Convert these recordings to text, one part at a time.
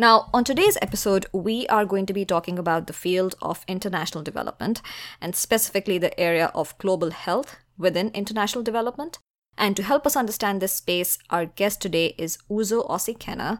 Now, on today's episode, we are going to be talking about the field of international development and specifically the area of global health within international development. And to help us understand this space, our guest today is Uzo Osikena.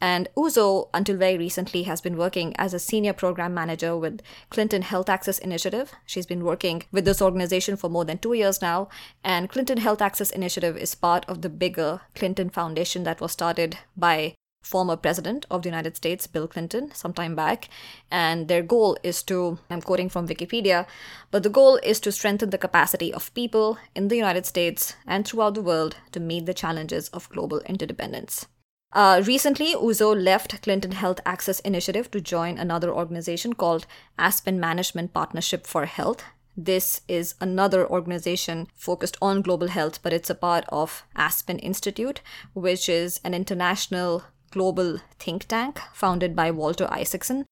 And Uzo, until very recently, has been working as a senior program manager with Clinton Health Access Initiative. She's been working with this organization for more than two years now. And Clinton Health Access Initiative is part of the bigger Clinton Foundation that was started by former president of the United States, Bill Clinton, some time back. And their goal is to, I'm quoting from Wikipedia, but the goal is to strengthen the capacity of people in the United States and throughout the world to meet the challenges of global interdependence. Uh, recently, Uzo left Clinton Health Access Initiative to join another organization called Aspen Management Partnership for Health. This is another organization focused on global health, but it's a part of Aspen Institute, which is an international global think tank founded by Walter Isaacson.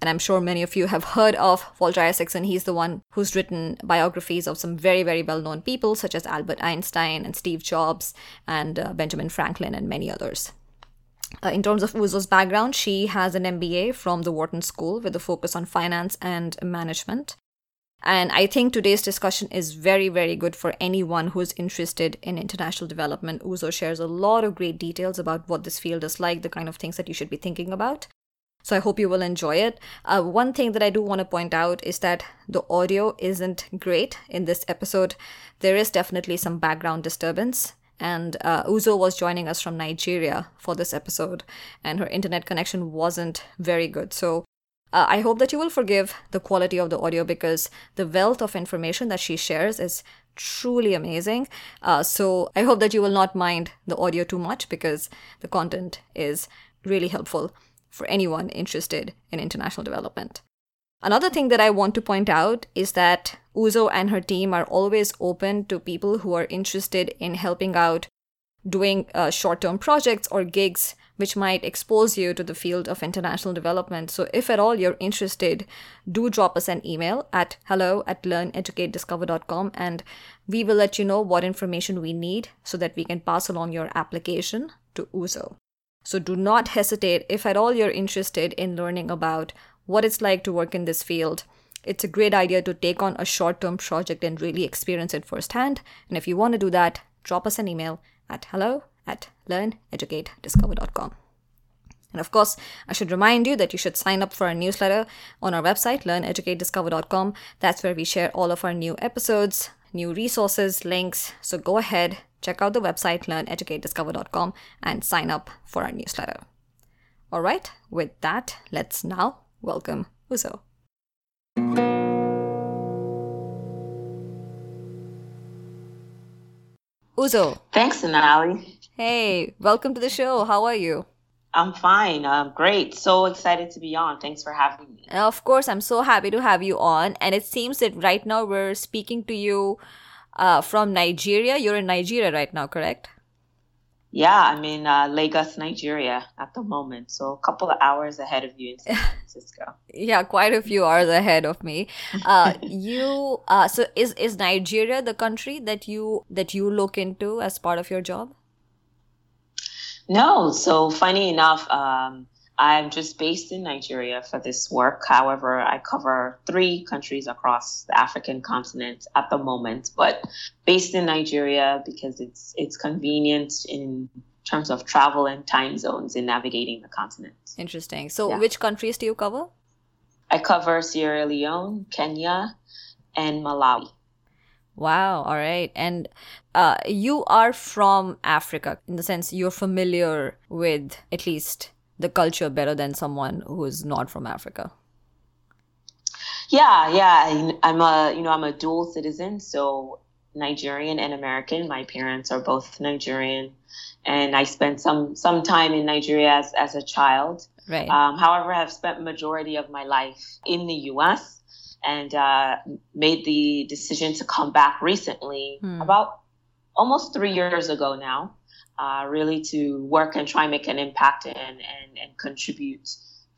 And I'm sure many of you have heard of Walter Isaacson. He's the one who's written biographies of some very, very well known people, such as Albert Einstein and Steve Jobs and uh, Benjamin Franklin and many others. Uh, in terms of Uzo's background, she has an MBA from the Wharton School with a focus on finance and management. And I think today's discussion is very, very good for anyone who's interested in international development. Uzo shares a lot of great details about what this field is like, the kind of things that you should be thinking about. So I hope you will enjoy it. Uh, one thing that I do want to point out is that the audio isn't great in this episode. There is definitely some background disturbance. And uh, Uzo was joining us from Nigeria for this episode, and her internet connection wasn't very good. So uh, I hope that you will forgive the quality of the audio because the wealth of information that she shares is truly amazing. Uh, so I hope that you will not mind the audio too much because the content is really helpful for anyone interested in international development. Another thing that I want to point out is that Uzo and her team are always open to people who are interested in helping out doing uh, short term projects or gigs which might expose you to the field of international development. So, if at all you're interested, do drop us an email at hello at learneducatediscover.com and we will let you know what information we need so that we can pass along your application to Uzo. So, do not hesitate if at all you're interested in learning about what it's like to work in this field. It's a great idea to take on a short term project and really experience it firsthand. And if you want to do that, drop us an email at hello at learneducatediscover.com. And of course, I should remind you that you should sign up for our newsletter on our website, learneducatediscover.com. That's where we share all of our new episodes, new resources, links. So go ahead, check out the website, learneducatediscover.com, and sign up for our newsletter. All right, with that, let's now welcome Uzo. Uzo. Thanks, Sonali. Hey, welcome to the show. How are you? I'm fine. I'm great. So excited to be on. Thanks for having me. Of course, I'm so happy to have you on. And it seems that right now we're speaking to you uh, from Nigeria. You're in Nigeria right now, correct? Yeah, I'm in uh, Lagos, Nigeria at the moment. So a couple of hours ahead of you in San Francisco. yeah, quite a few hours ahead of me. Uh, you uh, so is is Nigeria the country that you that you look into as part of your job? No. So funny enough, um, I'm just based in Nigeria for this work. However, I cover three countries across the African continent at the moment, but based in Nigeria because it's it's convenient in terms of travel and time zones in navigating the continent. Interesting. So, yeah. which countries do you cover? I cover Sierra Leone, Kenya, and Malawi. Wow. All right. And uh, you are from Africa in the sense you're familiar with at least the culture better than someone who's not from Africa? Yeah, yeah. I'm a you know I'm a dual citizen, so Nigerian and American. My parents are both Nigerian, and I spent some some time in Nigeria as as a child. Right. Um, however, I've spent majority of my life in the U.S. and uh, made the decision to come back recently, Hmm. about almost three years ago now, uh, really to work and try and make an impact and, and, and contribute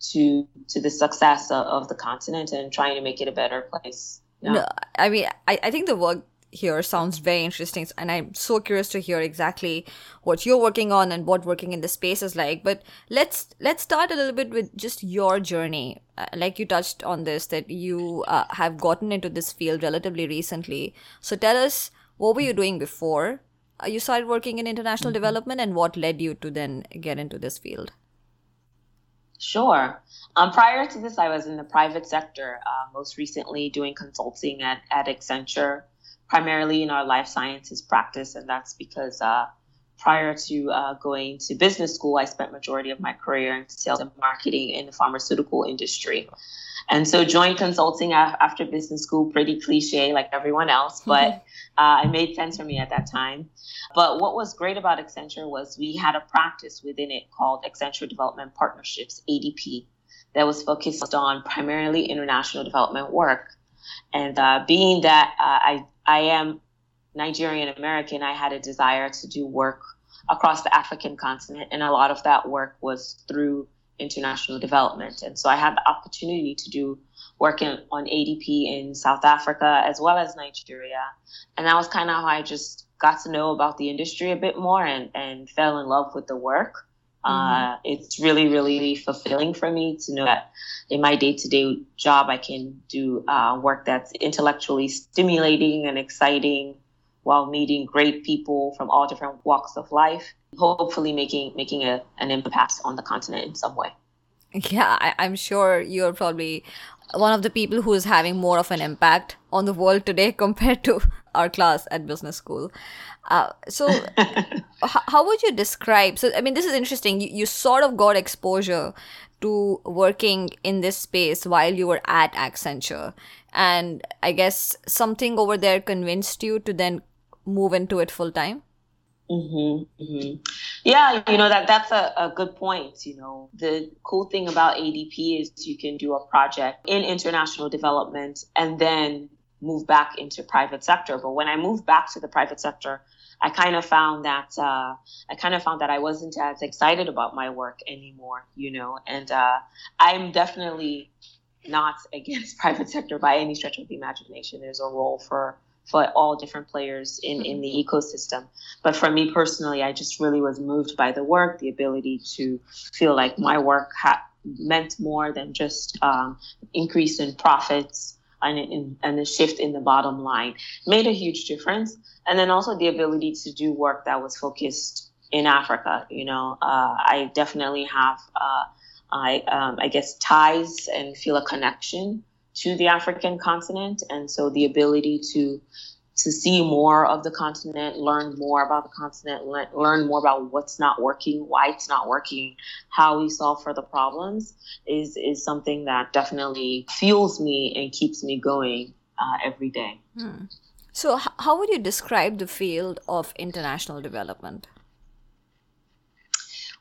to to the success of, of the continent and trying to make it a better place. Yeah. No, I mean, I, I think the work here sounds very interesting, and I'm so curious to hear exactly what you're working on and what working in the space is like. But let's let's start a little bit with just your journey. Uh, like you touched on this, that you uh, have gotten into this field relatively recently. So tell us, what were you doing before you started working in international development, and what led you to then get into this field? Sure. Um, prior to this, I was in the private sector, uh, most recently doing consulting at, at Accenture, primarily in our life sciences practice. And that's because uh, prior to uh, going to business school, I spent majority of my career in sales and marketing in the pharmaceutical industry. And so joined consulting after business school, pretty cliche like everyone else, but uh, it made sense for me at that time. But what was great about Accenture was we had a practice within it called Accenture Development Partnerships, ADP, that was focused on primarily international development work. And uh, being that uh, I, I am Nigerian American, I had a desire to do work across the African continent. And a lot of that work was through international development. And so I had the opportunity to do work in, on ADP in South Africa as well as Nigeria. And that was kind of how I just got to know about the industry a bit more and, and fell in love with the work. Uh, it's really, really fulfilling for me to know that in my day to day job, I can do uh, work that's intellectually stimulating and exciting while meeting great people from all different walks of life, hopefully making, making a, an impact on the continent in some way. Yeah, I, I'm sure you're probably one of the people who is having more of an impact on the world today compared to our class at business school. Uh, so, h- how would you describe? So, I mean, this is interesting. You, you sort of got exposure to working in this space while you were at Accenture. And I guess something over there convinced you to then move into it full time. Mm-hmm, mm-hmm. Yeah, you know that that's a, a good point. You know, the cool thing about ADP is you can do a project in international development and then move back into private sector. But when I moved back to the private sector, I kind of found that uh, I kind of found that I wasn't as excited about my work anymore. You know, and uh, I'm definitely not against private sector by any stretch of the imagination. There's a role for for all different players in, in the ecosystem. But for me personally, I just really was moved by the work, the ability to feel like my work ha- meant more than just um, increase in profits and, in, and the shift in the bottom line made a huge difference. And then also the ability to do work that was focused in Africa. You know, uh, I definitely have, uh, I, um, I guess, ties and feel a connection to the African continent, and so the ability to to see more of the continent, learn more about the continent, le- learn more about what's not working, why it's not working, how we solve for the problems is is something that definitely fuels me and keeps me going uh, every day. Hmm. So, h- how would you describe the field of international development?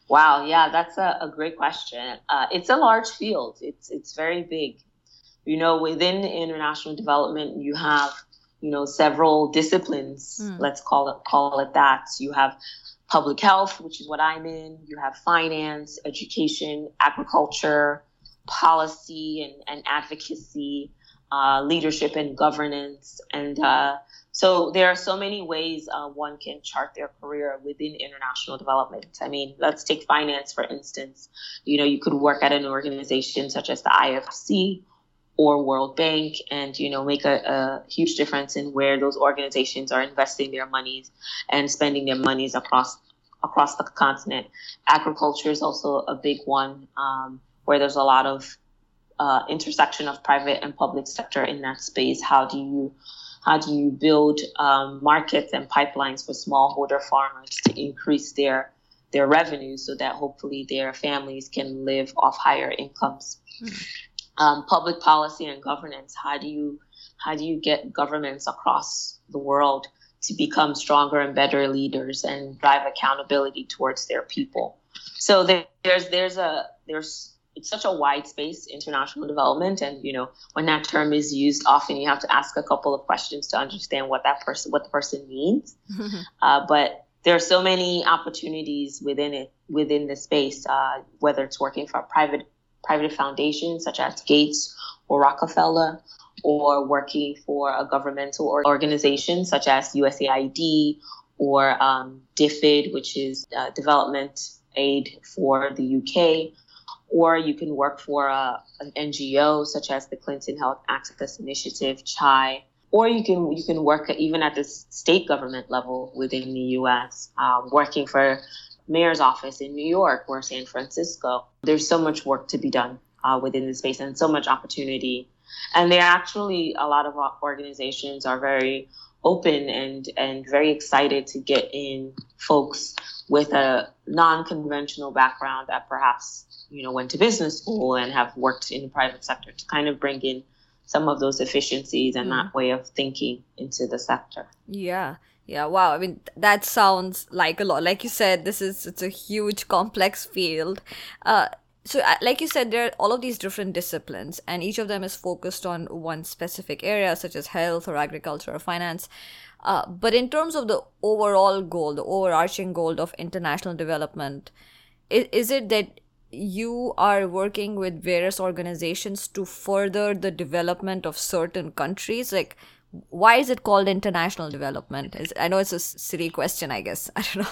Wow, yeah, that's a, a great question. Uh, it's a large field. It's it's very big. You know, within international development, you have you know several disciplines. Mm. Let's call it call it that. You have public health, which is what I'm in. You have finance, education, agriculture, policy, and, and advocacy, uh, leadership and governance, and uh, so there are so many ways uh, one can chart their career within international development. I mean, let's take finance for instance. You know, you could work at an organization such as the IFC or World Bank, and you know, make a, a huge difference in where those organizations are investing their monies and spending their monies across across the continent. Agriculture is also a big one um, where there's a lot of uh, intersection of private and public sector in that space. How do you how do you build um, markets and pipelines for smallholder farmers to increase their their revenues so that hopefully their families can live off higher incomes? Um, public policy and governance. How do you how do you get governments across the world to become stronger and better leaders and drive accountability towards their people? So there, there's there's a there's it's such a wide space international development and you know when that term is used often you have to ask a couple of questions to understand what that person what the person means uh, but there are so many opportunities within it within the space uh, whether it's working for a private private foundations such as gates or rockefeller or working for a governmental organization such as usaid or um, DFID, which is uh, development aid for the UK, or you can work for a, an NGO such as the Clinton Health Access Initiative, CHAI, or you can you can work even at the state government level within the U.S. Um, working for mayor's office in New York or San Francisco. There's so much work to be done uh, within the space and so much opportunity. And there actually a lot of organizations are very open and and very excited to get in folks with a non-conventional background that perhaps you know went to business school and have worked in the private sector to kind of bring in some of those efficiencies and mm. that way of thinking into the sector. Yeah. Yeah, wow. I mean, that sounds like a lot. Like you said, this is it's a huge, complex field. Uh, so uh, like you said there are all of these different disciplines and each of them is focused on one specific area such as health or agriculture or finance uh, but in terms of the overall goal the overarching goal of international development is, is it that you are working with various organizations to further the development of certain countries like why is it called international development i know it's a silly question i guess i don't know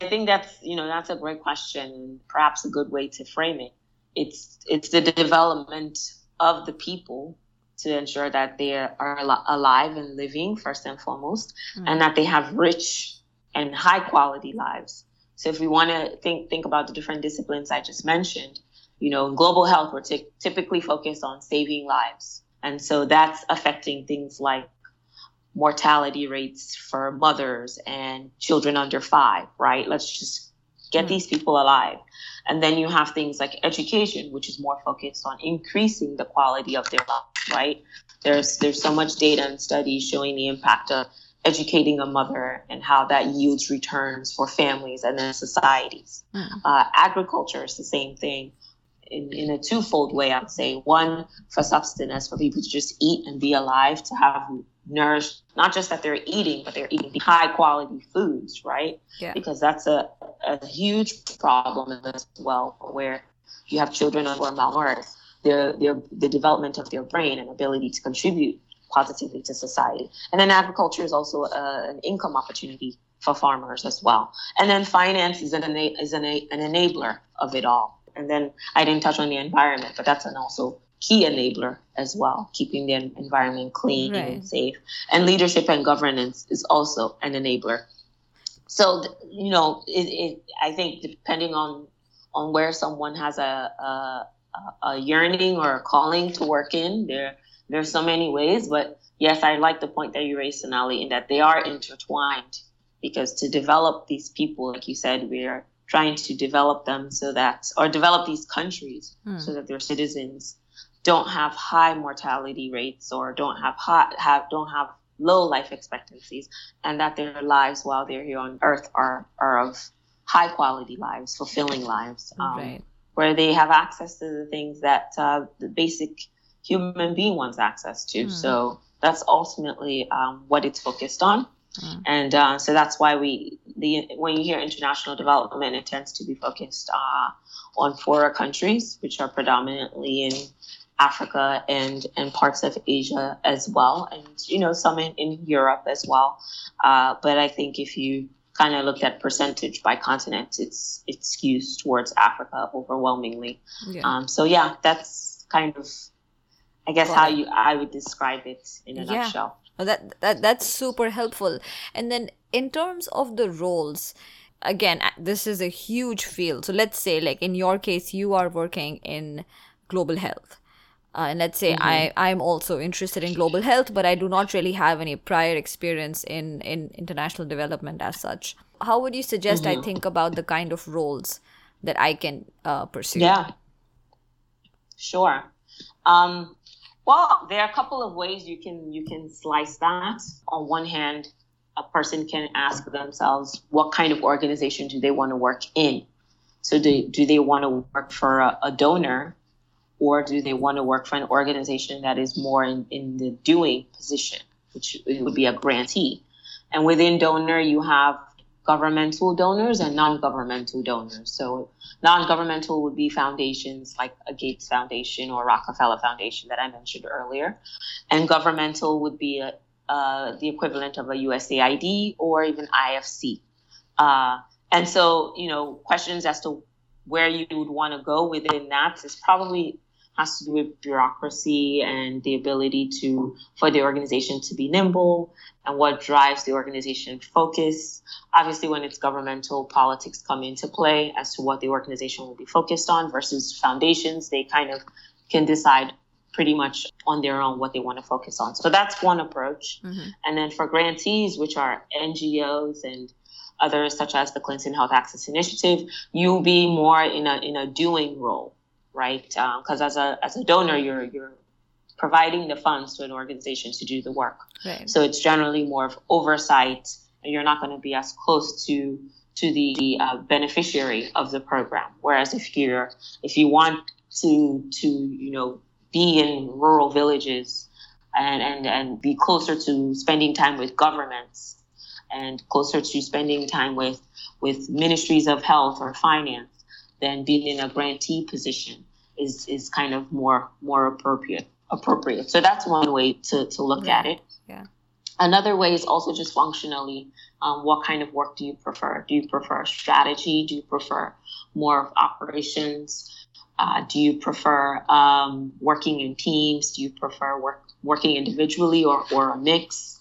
I think that's you know that's a great question perhaps a good way to frame it. It's it's the development of the people to ensure that they are alive and living first and foremost, mm-hmm. and that they have rich and high quality lives. So if we want to think think about the different disciplines I just mentioned, you know, in global health we're t- typically focused on saving lives, and so that's affecting things like mortality rates for mothers and children under five, right? Let's just get mm. these people alive. And then you have things like education, which is more focused on increasing the quality of their life, right? There's there's so much data and studies showing the impact of educating a mother and how that yields returns for families and then societies. Mm. Uh, agriculture is the same thing in, in a twofold way, I would say. One, for sustenance, for people to just eat and be alive, to have nourished, not just that they're eating, but they're eating high quality foods, right? Yeah. Because that's a, a huge problem as well, where you have children who are malnourished. Their, their, the development of their brain and ability to contribute positively to society. And then agriculture is also a, uh, an income opportunity for farmers as well. And then finance is an, is an, an enabler of it all. And then I didn't touch on the environment, but that's an also key enabler as well, keeping the environment clean right. and safe. And leadership and governance is also an enabler. So, you know, it, it, I think depending on on where someone has a, a, a yearning or a calling to work in, there there's so many ways. But yes, I like the point that you raised, Sonali, in that they are intertwined. Because to develop these people, like you said, we are trying to develop them so that, or develop these countries hmm. so that their citizens don't have high mortality rates or don't have high, have don't have low life expectancies, and that their lives while they're here on Earth are are of high quality lives, fulfilling lives, um, right. where they have access to the things that uh, the basic human being wants access to. Mm. So that's ultimately um, what it's focused on. Mm. And uh, so that's why we, the when you hear international development, it tends to be focused uh, on poorer countries, which are predominantly in Africa and and parts of Asia as well, and you know some in, in Europe as well. Uh, but I think if you kind of look at percentage by continent, it's it skews towards Africa overwhelmingly. Yeah. Um, so yeah, that's kind of I guess well, how you I would describe it in a yeah. nutshell. That that that's super helpful. And then in terms of the roles, again, this is a huge field. So let's say, like in your case, you are working in global health uh, and let's say mm-hmm. I I'm also interested in global health, but I do not really have any prior experience in in international development as such. How would you suggest mm-hmm. I think about the kind of roles that I can uh, pursue? Yeah, sure. Um, well, there are a couple of ways you can you can slice that. On one hand, a person can ask themselves what kind of organization do they want to work in. So do, do they want to work for a, a donor or do they want to work for an organization that is more in, in the doing position, which would be a grantee? And within donor, you have governmental donors and non-governmental donors. So non-governmental would be foundations like a Gates Foundation or Rockefeller Foundation that I mentioned earlier, and governmental would be a, uh, the equivalent of a USAID or even IFC. Uh, and so, you know, questions as to where you would want to go within that is probably has to do with bureaucracy and the ability to for the organization to be nimble and what drives the organization focus. Obviously, when it's governmental, politics come into play as to what the organization will be focused on versus foundations. They kind of can decide pretty much on their own what they want to focus on. So that's one approach. Mm-hmm. And then for grantees, which are NGOs and others such as the Clinton Health Access Initiative, you'll be more in a in a doing role right? Because um, as a as a donor, you're you're providing the funds to an organization to do the work. Right. So it's generally more of oversight, and you're not going to be as close to to the uh, beneficiary of the program. Whereas if you're if you want to to you know be in rural villages and and and be closer to spending time with governments and closer to spending time with with ministries of health or finance than being in a grantee position is is kind of more more appropriate appropriate. So that's one way to to look yeah. at it. Yeah. Another way is also just functionally. Um, what kind of work do you prefer? Do you prefer strategy? Do you prefer more of operations? Uh, do you prefer um, working in teams? Do you prefer work working individually or, or a mix?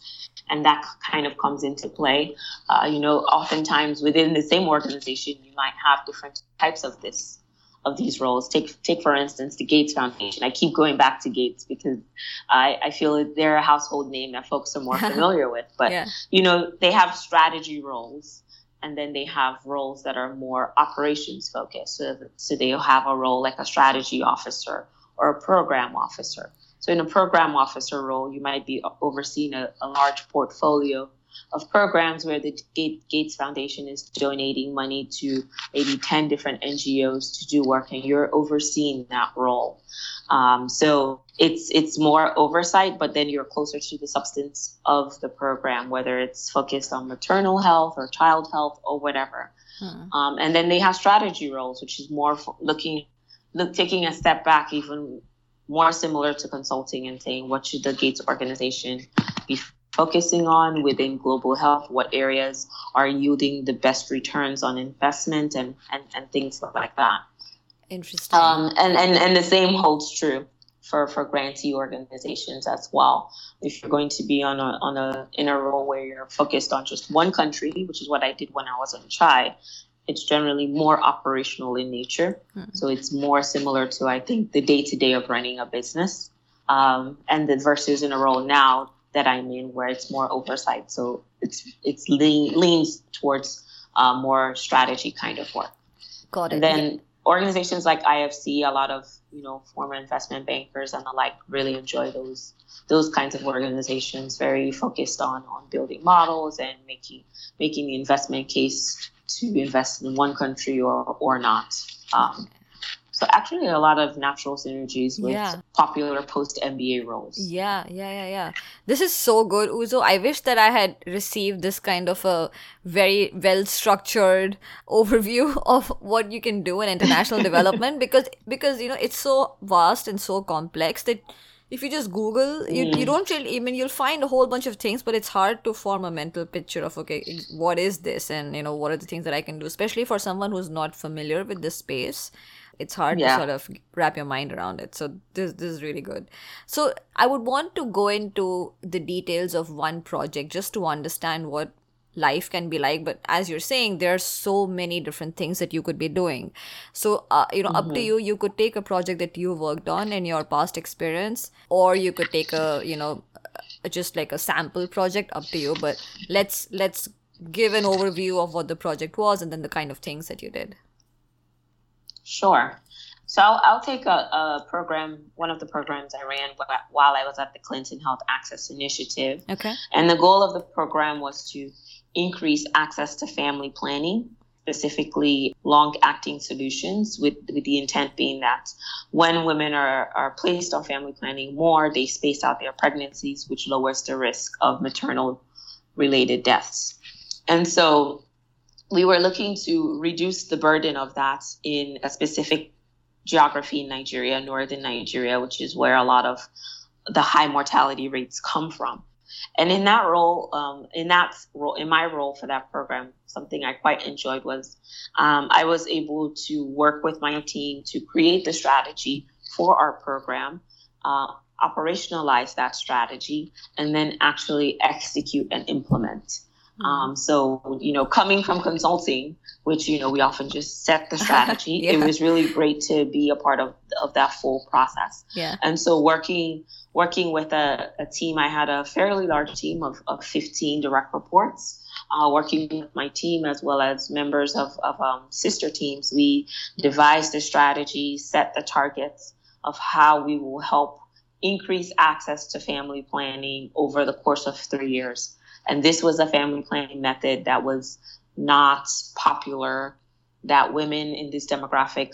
And that kind of comes into play. Uh, you know, oftentimes within the same organization, you might have different types of this of these roles. Take take for instance the Gates Foundation. I keep going back to Gates because I, I feel they're a household name that folks are more familiar with. But yeah. you know, they have strategy roles and then they have roles that are more operations focused. So, so they'll have a role like a strategy officer or a program officer. So in a program officer role, you might be overseeing a, a large portfolio of programs where the Gates Foundation is donating money to maybe 10 different NGOs to do work, and you're overseeing that role. Um, so it's it's more oversight, but then you're closer to the substance of the program, whether it's focused on maternal health or child health or whatever. Hmm. Um, and then they have strategy roles, which is more looking, look, taking a step back, even more similar to consulting and saying what should the Gates organization be focusing on within global health, what areas are yielding the best returns on investment and, and, and things like that. Interesting. Um, and, and, and the same holds true for, for grantee organizations as well. If you're going to be on a, on a, in a role where you're focused on just one country, which is what I did when I was on Chad, it's generally more operational in nature. Hmm. So it's more similar to, I think, the day to day of running a business. Um, and the versus in a role now that I'm in where it's more oversight. So it's it's lean, leans towards uh, more strategy kind of work. Got it. And then yeah. organizations like IFC, a lot of you know former investment bankers and the like really enjoy those those kinds of organizations. Very focused on on building models and making making the investment case to invest in one country or or not. Um, so actually, a lot of natural synergies with yeah. popular post MBA roles. Yeah, yeah, yeah, yeah. This is so good, Uzo. I wish that I had received this kind of a very well structured overview of what you can do in international development because because you know it's so vast and so complex that if you just google you, mm. you don't really i mean you'll find a whole bunch of things but it's hard to form a mental picture of okay what is this and you know what are the things that i can do especially for someone who's not familiar with this space it's hard yeah. to sort of wrap your mind around it so this this is really good so i would want to go into the details of one project just to understand what life can be like but as you're saying there are so many different things that you could be doing so uh, you know mm-hmm. up to mm-hmm. you you could take a project that you worked on in your past experience or you could take a you know just like a sample project up to you but let's let's give an overview of what the project was and then the kind of things that you did Sure. So I'll, I'll take a, a, program, one of the programs I ran while I was at the Clinton Health Access Initiative. Okay. And the goal of the program was to increase access to family planning specifically long acting solutions with, with the intent being that when women are, are placed on family planning more, they space out their pregnancies, which lowers the risk of maternal related deaths. And so we were looking to reduce the burden of that in a specific geography in Nigeria, northern Nigeria, which is where a lot of the high mortality rates come from. And in that role, um, in that role, in my role for that program, something I quite enjoyed was um, I was able to work with my team to create the strategy for our program, uh, operationalize that strategy, and then actually execute and implement. Mm-hmm. Um, so, you know, coming from consulting, which, you know, we often just set the strategy, yeah. it was really great to be a part of, of that full process. Yeah. And so working, working with a, a team, I had a fairly large team of, of 15 direct reports. Uh, working with my team as well as members of, of um, sister teams, we devised the strategy, set the targets of how we will help increase access to family planning over the course of three years. And this was a family planning method that was not popular, that women in this demographic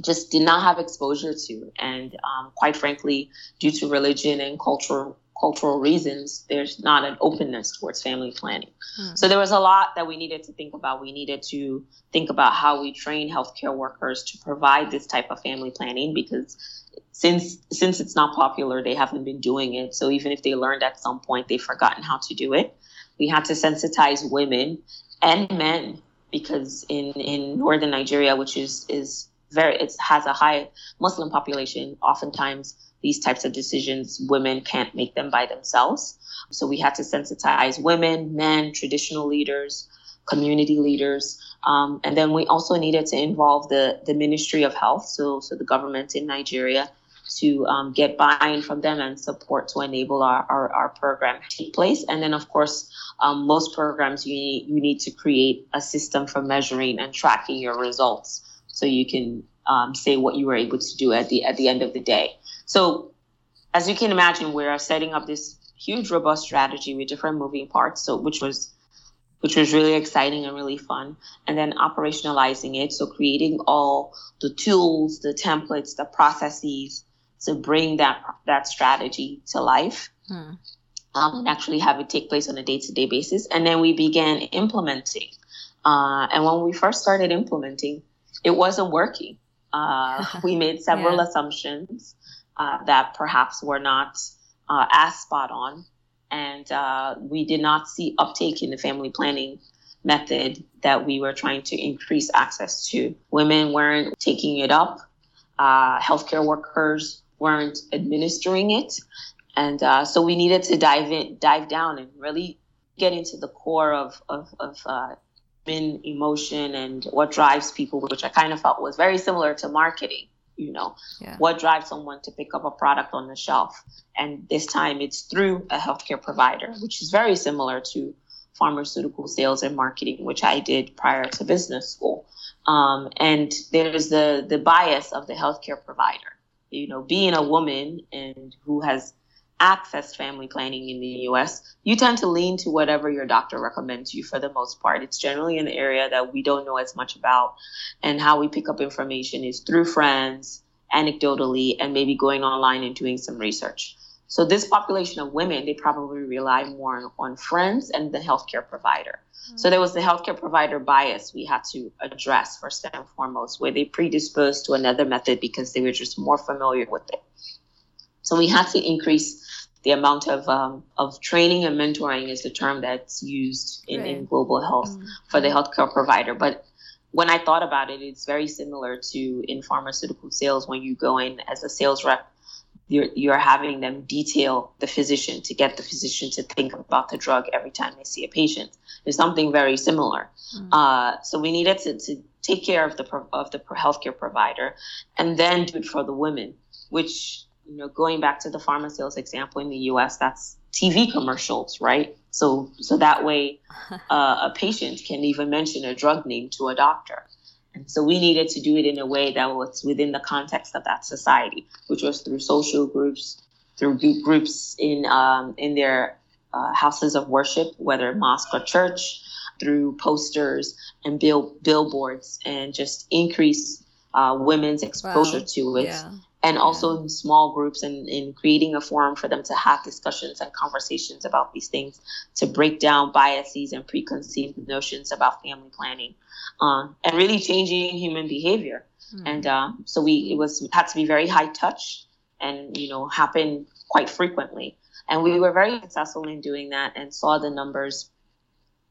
just did not have exposure to. And um, quite frankly, due to religion and cultural cultural reasons, there's not an openness towards family planning. Hmm. So there was a lot that we needed to think about. We needed to think about how we train healthcare workers to provide this type of family planning because since since it's not popular, they haven't been doing it. So even if they learned at some point, they've forgotten how to do it. We had to sensitize women and men because in in northern Nigeria, which is is very it has a high Muslim population, oftentimes these types of decisions women can't make them by themselves. So we had to sensitize women, men, traditional leaders, community leaders, um, and then we also needed to involve the the Ministry of Health, so so the government in Nigeria, to um, get buy-in from them and support to enable our, our, our program to take place. And then, of course, um, most programs you need, you need to create a system for measuring and tracking your results so you can um, say what you were able to do at the at the end of the day. So, as you can imagine, we're setting up this huge, robust strategy with different moving parts. So, which was which was really exciting and really fun. And then operationalizing it, so creating all the tools, the templates, the processes to bring that that strategy to life. Hmm. Um, and actually have it take place on a day-to-day basis. And then we began implementing. Uh, and when we first started implementing, it wasn't working. Uh, we made several yeah. assumptions uh, that perhaps were not uh, as spot on and uh, we did not see uptake in the family planning method that we were trying to increase access to. Women weren't taking it up, uh, healthcare workers weren't administering it, and uh, so we needed to dive in, dive down, and really get into the core of of, of uh, emotion and what drives people, which I kind of felt was very similar to marketing you know. Yeah. what drives someone to pick up a product on the shelf. And this time it's through a healthcare provider which is very similar to pharmaceutical sales and marketing which i did prior to business school. Um, and there's the the bias of the healthcare provider you know being a woman and who has access family planning in the US, you tend to lean to whatever your doctor recommends you for the most part. It's generally an area that we don't know as much about. And how we pick up information is through friends, anecdotally, and maybe going online and doing some research. So this population of women, they probably rely more on, friends and the healthcare provider. Mm-hmm. So there was the healthcare provider bias we had to address first and foremost, where they predisposed to another method because they were just more familiar with it. So we had to increase the amount of um, of training and mentoring is the term that's used in, right. in global health mm-hmm. for the healthcare provider. But when I thought about it, it's very similar to in pharmaceutical sales when you go in as a sales rep. You're, you're having them detail the physician to get the physician to think about the drug every time they see a patient. There's something very similar. Mm-hmm. Uh, so we needed to, to take care of the of the healthcare provider, and then do it for the women, which you know, going back to the pharma sales example in the U.S., that's TV commercials, right? So, so that way, uh, a patient can even mention a drug name to a doctor. And so we needed to do it in a way that was within the context of that society, which was through social groups, through groups in um, in their uh, houses of worship, whether mosque or church, through posters and bill billboards and just increase uh, women's exposure wow. to it. Yeah. And also yeah. in small groups and in creating a forum for them to have discussions and conversations about these things to break down biases and preconceived notions about family planning um, and really changing human behavior. Mm. And um, so we it was had to be very high touch and you know happen quite frequently. And we were very successful in doing that and saw the numbers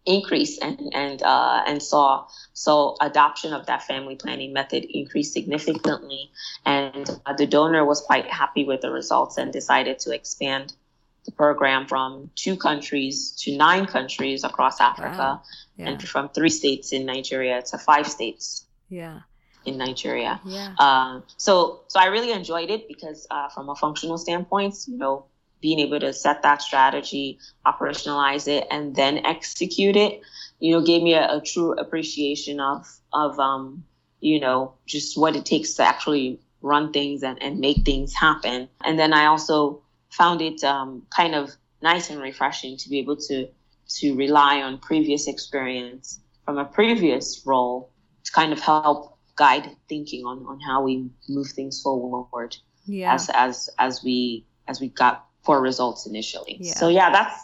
increase and and uh, and saw so adoption of that family planning method increased significantly and uh, the donor was quite happy with the results and decided to expand the program from two countries to nine countries across Africa wow. yeah. and from three states in Nigeria to five states. Yeah. In Nigeria. Yeah. Um, so, so I really enjoyed it because, uh, from a functional standpoint, you know, being able to set that strategy, operationalize it, and then execute it, you know, gave me a, a true appreciation of, of, um, you know, just what it takes to actually run things and, and make things happen. And then I also found it um, kind of nice and refreshing to be able to to rely on previous experience from a previous role to kind of help guide thinking on, on how we move things forward yeah. as as as we as we got poor results initially. Yeah. So yeah, that's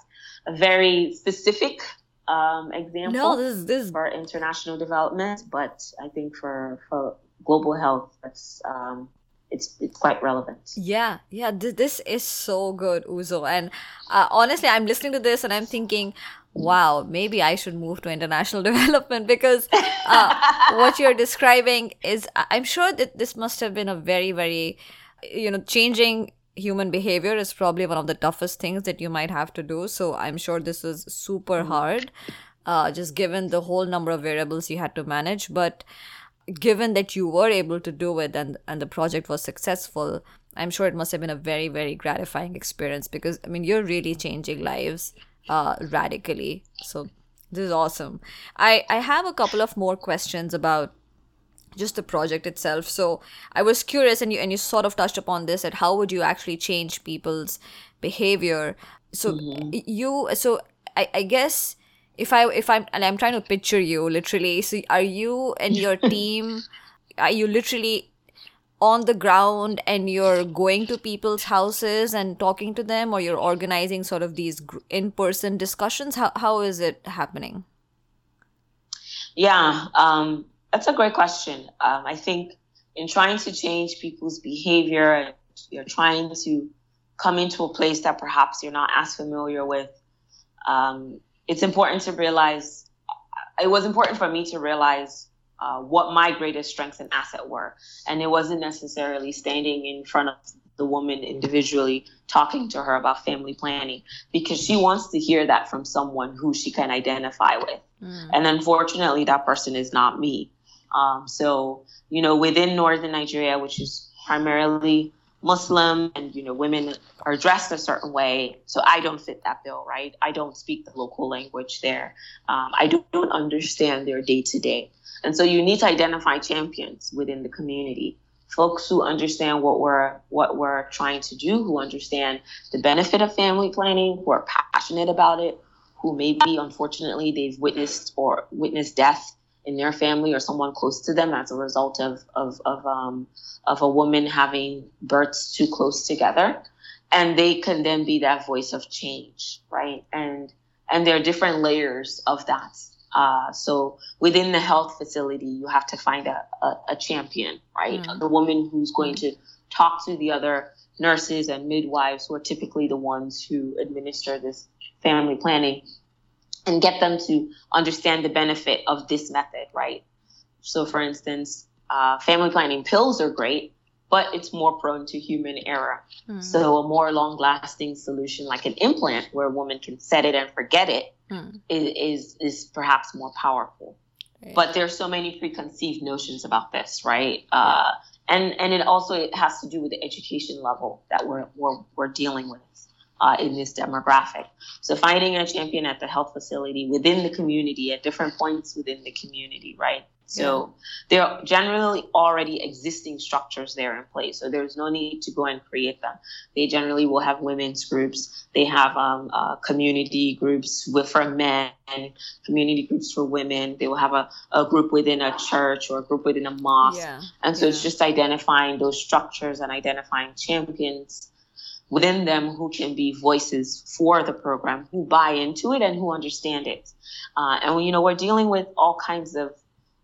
a very specific um, example no, this, this... for international development, but I think for for global health, that's um, it's it's quite relevant. Yeah, yeah. Th- this is so good, Uzo. And uh, honestly, I'm listening to this and I'm thinking, wow, maybe I should move to international development because uh, what you're describing is, I'm sure that this must have been a very, very, you know, changing human behavior is probably one of the toughest things that you might have to do. So I'm sure this was super mm-hmm. hard, uh, just given the whole number of variables you had to manage. But given that you were able to do it and and the project was successful i'm sure it must have been a very very gratifying experience because i mean you're really changing lives uh radically so this is awesome i i have a couple of more questions about just the project itself so i was curious and you and you sort of touched upon this at how would you actually change people's behavior so mm-hmm. you so I, I guess if I if I'm and I'm trying to picture you literally. So are you and your team? Are you literally on the ground and you're going to people's houses and talking to them, or you're organizing sort of these in-person discussions? How how is it happening? Yeah, um, that's a great question. Um, I think in trying to change people's behavior, you're trying to come into a place that perhaps you're not as familiar with. Um, it's important to realize it was important for me to realize uh, what my greatest strengths and asset were. And it wasn't necessarily standing in front of the woman individually talking to her about family planning because she wants to hear that from someone who she can identify with. Mm. And unfortunately, that person is not me. Um, so, you know, within northern Nigeria, which is primarily Muslim and you know women are dressed a certain way, so I don't fit that bill, right? I don't speak the local language there. Um, I don't, don't understand their day to day, and so you need to identify champions within the community, folks who understand what we're what we're trying to do, who understand the benefit of family planning, who are passionate about it, who maybe unfortunately they've witnessed or witnessed death in their family or someone close to them as a result of of of um, of a woman having births too close together. And they can then be that voice of change right? And and there are different layers of that. Uh, so within the health facility you have to find a, a, a champion right? Mm-hmm. the woman who's going to talk to the other nurses and midwives who are typically the ones who administer this family planning and get them to understand the benefit of this method right so for instance uh, family planning pills are great, but it's more prone to human error. Mm. So a more long lasting solution like an implant where a woman can set it and forget it mm. is, is, is perhaps more powerful. Right. But there's so many preconceived notions about this, right? Uh, and and it also it has to do with the education level that we're we're, we're dealing with. Uh, in this demographic. So finding a champion at the health facility within the community at different points within the community, right? So there are generally already existing structures there in place. So there's no need to go and create them. They generally will have women's groups. They have um, uh, community groups with, for men, community groups for women. They will have a, a group within a church or a group within a mosque. Yeah. And so yeah. it's just identifying those structures and identifying champions within them who can be voices for the program, who buy into it and who understand it. Uh, and you know, we're dealing with all kinds of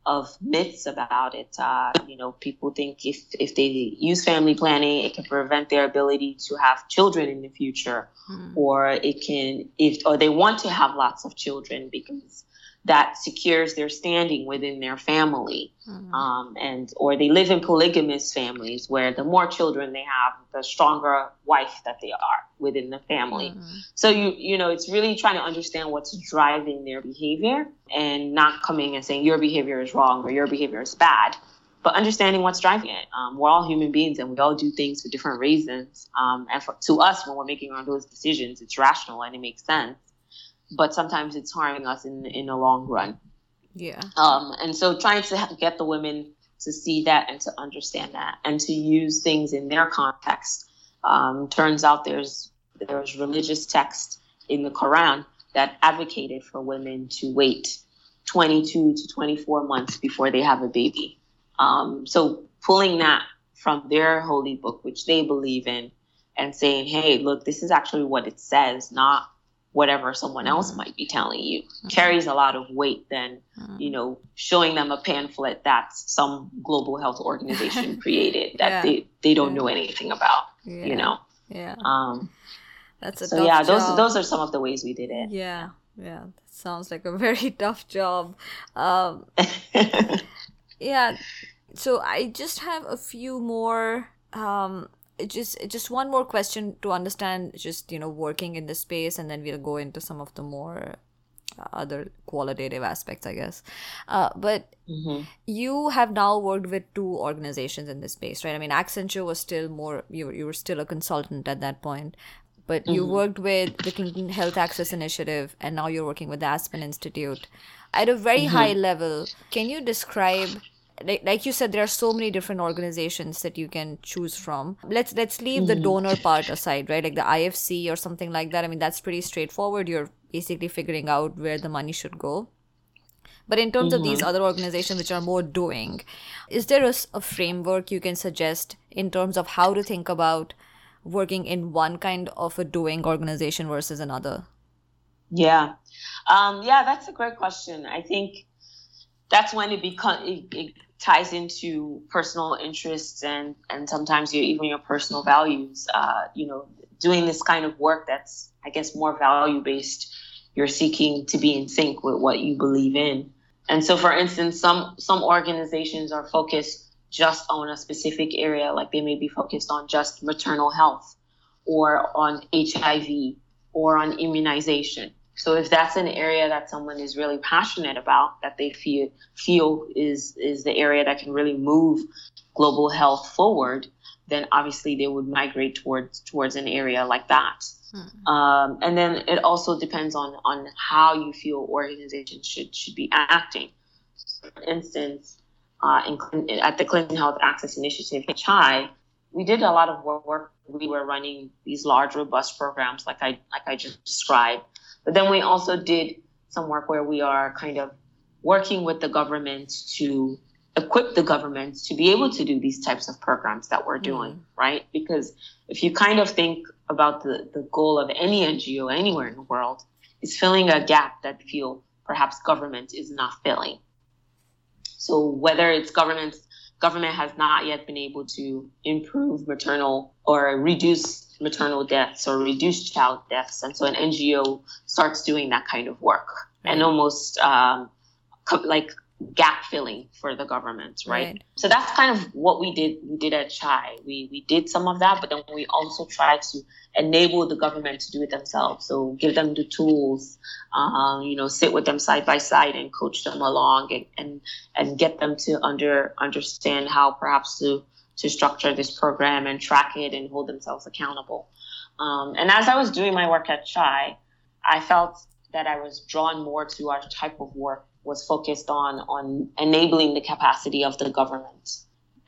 of myths about it. Uh, you know, people think if if they use family planning, it can prevent their ability to have children in the future, mm. or it can if or they want to have lots of children because that secures their standing within their family. Mm-hmm. Um, and or they live in polygamous families where the more children they have, the stronger wife that they are within the family. Mm-hmm. So you you know it's really trying to understand what's driving their behavior and not coming and saying your behavior is wrong or your behavior is bad, but understanding what's driving it. Um, we're all human beings and we all do things for different reasons. Um, and for, to us, when we're making our those decisions, it's rational and it makes sense but sometimes it's harming us in in the long run. Yeah. Um, and so trying to get the women to see that and to understand that and to use things in their context. Um, turns out there's there's religious text in the Quran that advocated for women to wait 22 to 24 months before they have a baby. Um, so pulling that from their holy book, which they believe in, and saying, hey, look, this is actually what it says, not whatever someone else mm-hmm. might be telling you mm-hmm. carries a lot of weight than mm-hmm. you know showing them a pamphlet that some global health organization created that yeah. they, they don't know anything about yeah. you know yeah um that's a so yeah job. those those are some of the ways we did it yeah yeah that sounds like a very tough job um yeah so i just have a few more um just just one more question to understand just you know working in the space and then we'll go into some of the more uh, other qualitative aspects i guess uh, but mm-hmm. you have now worked with two organizations in this space right i mean accenture was still more you, you were still a consultant at that point but mm-hmm. you worked with the clinton health access initiative and now you're working with the aspen institute at a very mm-hmm. high level can you describe like, like you said there are so many different organizations that you can choose from. Let's let's leave the donor part aside right? Like the ifc or something like that. I mean that's pretty straightforward. You're basically figuring out where the money should go. But in terms mm-hmm. of these mm-hmm. other organizations which are more doing is there a, a framework you can suggest in terms of how to think about working in one kind of a doing organization versus another? Yeah. Um, yeah that's a great question. I think that's when it becomes it, it, ties into personal interests and and sometimes your, even your personal values. Uh, you know, doing this kind of work that's I guess more value based. You're seeking to be in sync with what you believe in. And so, for instance, some some organizations are focused just on a specific area, like they may be focused on just maternal health, or on HIV, or on immunization. So if that's an area that someone is really passionate about, that they feel feel is is the area that can really move global health forward, then obviously they would migrate towards towards an area like that. Hmm. Um, and then it also depends on on how you feel organizations should should be acting. For instance, uh, in, at the Clinton Health Access Initiative, CHAI, we did a lot of work. We were running these large, robust programs, like I like I just described but then we also did some work where we are kind of working with the government to equip the government to be able to do these types of programs that we're doing, mm. right? Because if you kind of think about the, the goal of any NGO anywhere in the world, is filling a gap that feel perhaps government is not filling. So whether it's government government has not yet been able to improve maternal or reduce maternal deaths or reduce child deaths. And so an NGO starts doing that kind of work right. and almost um, co- like gap filling for the government, right? right? So that's kind of what we did. We did at Chai. We we did some of that, but then we also tried to enable the government to do it themselves. So give them the tools, um, you know, sit with them side by side and coach them along, and and, and get them to under understand how perhaps to to structure this program and track it and hold themselves accountable. Um, and as I was doing my work at Chai, I felt that I was drawn more to our type of work was focused on on enabling the capacity of the government,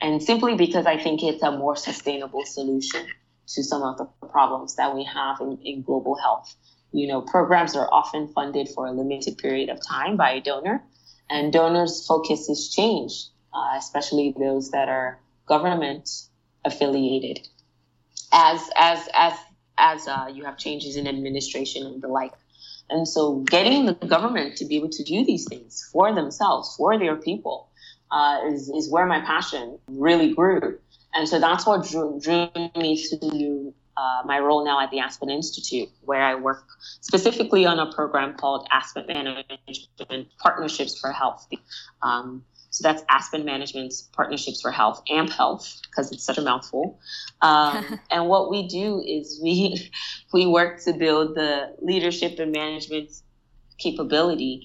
and simply because I think it's a more sustainable solution to some of the problems that we have in, in global health. You know, programs are often funded for a limited period of time by a donor, and donors' focus is changed, uh, especially those that are government affiliated, as as as as uh, you have changes in administration and the like. And so, getting the government to be able to do these things for themselves, for their people, uh, is is where my passion really grew. And so that's what drew, drew me to uh, my role now at the Aspen Institute, where I work specifically on a program called Aspen Management Partnerships for Health. Um, so that's Aspen Management's Partnerships for Health, AMP Health, because it's such a mouthful. Um, and what we do is we we work to build the leadership and management capability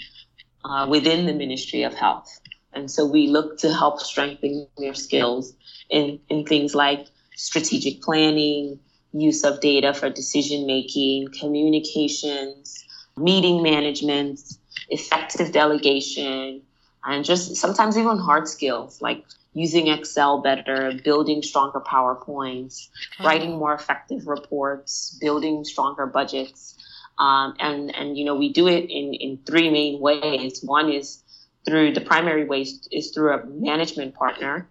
uh, within the Ministry of Health. And so we look to help strengthen their skills in, in things like strategic planning, use of data for decision making, communications, meeting management, effective delegation, and just sometimes even hard skills like using Excel better, building stronger PowerPoints, oh. writing more effective reports, building stronger budgets. Um, and, and, you know, we do it in, in three main ways. One is through the primary way is through a management partner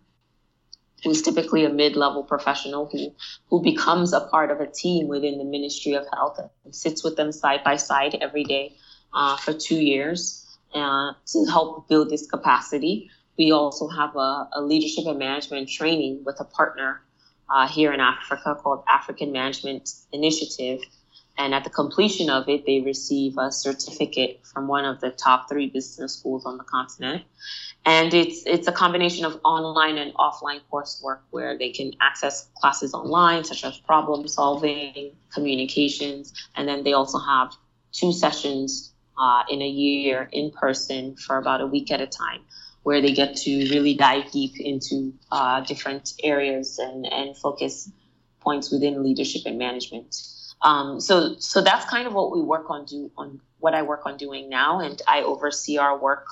who's typically a mid-level professional who who becomes a part of a team within the Ministry of Health and sits with them side by side every day uh, for two years to help build this capacity. We also have a, a leadership and management training with a partner uh, here in Africa called African Management Initiative. And at the completion of it, they receive a certificate from one of the top three business schools on the continent and it's it's a combination of online and offline coursework where they can access classes online such as problem solving communications and then they also have two sessions uh, in a year in person for about a week at a time where they get to really dive deep into uh, different areas and, and focus points within leadership and management um, so so that's kind of what we work on do on what I work on doing now and I oversee our work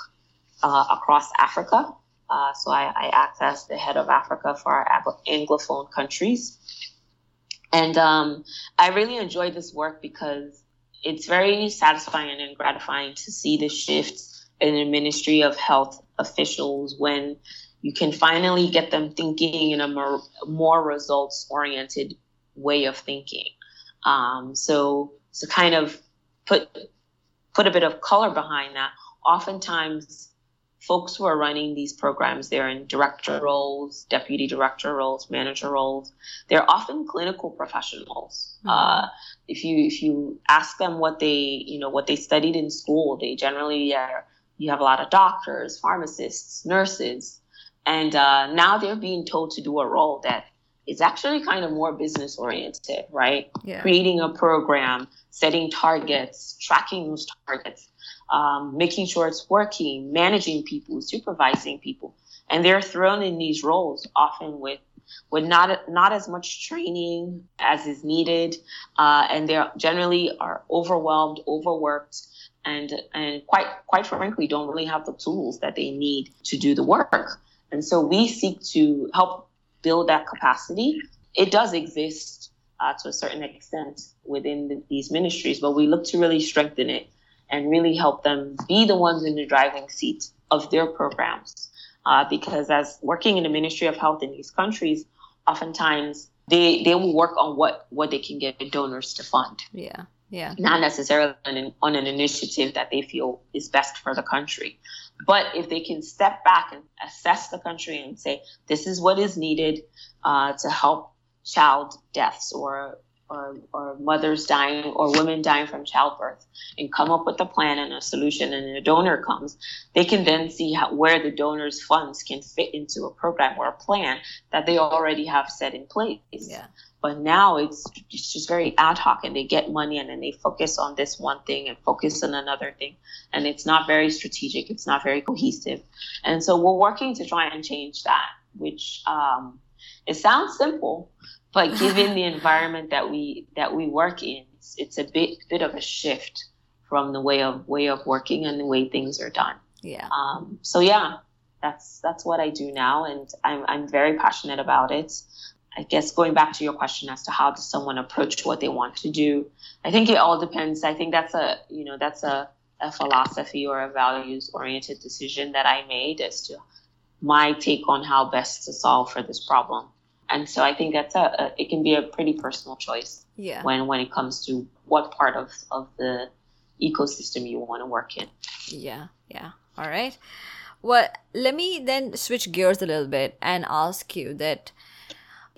uh, across Africa. Uh, so I, I, act as the head of Africa for our Anglophone countries. And um, I really enjoy this work because it's very satisfying and gratifying to see the shift in the Ministry of Health officials when you can finally get them thinking in a more, more results oriented way of thinking. Um, so to kind of put put a bit of color behind that, oftentimes folks who are running these programs, they're in director roles, deputy director roles, manager roles. They're often clinical professionals. Mm-hmm. Uh, if you if you ask them what they you know what they studied in school, they generally are. You have a lot of doctors, pharmacists, nurses, and uh, now they're being told to do a role that is actually kind of more business oriented, right? Yeah. Creating a program, setting targets, tracking those targets um, making sure it's working, managing people, supervising people, and they're thrown in these roles often with with not not as much training as is needed, uh, and they generally are overwhelmed, overworked, and and quite quite frankly don't really have the tools that they need to do the work. And so we seek to help build that capacity. It does exist uh, to a certain extent within the, these ministries, but we look to really strengthen it and really help them be the ones in the driving seat of their programs. Uh, because as working in the Ministry of Health in these countries, oftentimes they they will work on what what they can get donors to fund. Yeah. Yeah. Not necessarily on an, on an initiative that they feel is best for the country. But if they can step back and assess the country and say, this is what is needed uh, to help child deaths or or, or mothers dying or women dying from childbirth and come up with a plan and a solution and a donor comes, they can then see how, where the donor's funds can fit into a program or a plan that they already have set in place. Yeah. But now it's, it's just very ad hoc and they get money and then they focus on this one thing and focus on another thing. And it's not very strategic, it's not very cohesive. And so we're working to try and change that, which um, it sounds simple, but given the environment that we that we work in, it's, it's a bit bit of a shift from the way of way of working and the way things are done. Yeah. Um, so yeah, that's that's what I do now, and I'm I'm very passionate about it. I guess going back to your question as to how does someone approach what they want to do, I think it all depends. I think that's a you know that's a, a philosophy or a values oriented decision that I made as to my take on how best to solve for this problem. And so I think that's a, a it can be a pretty personal choice. Yeah. When when it comes to what part of of the ecosystem you want to work in. Yeah. Yeah. All right. Well, let me then switch gears a little bit and ask you that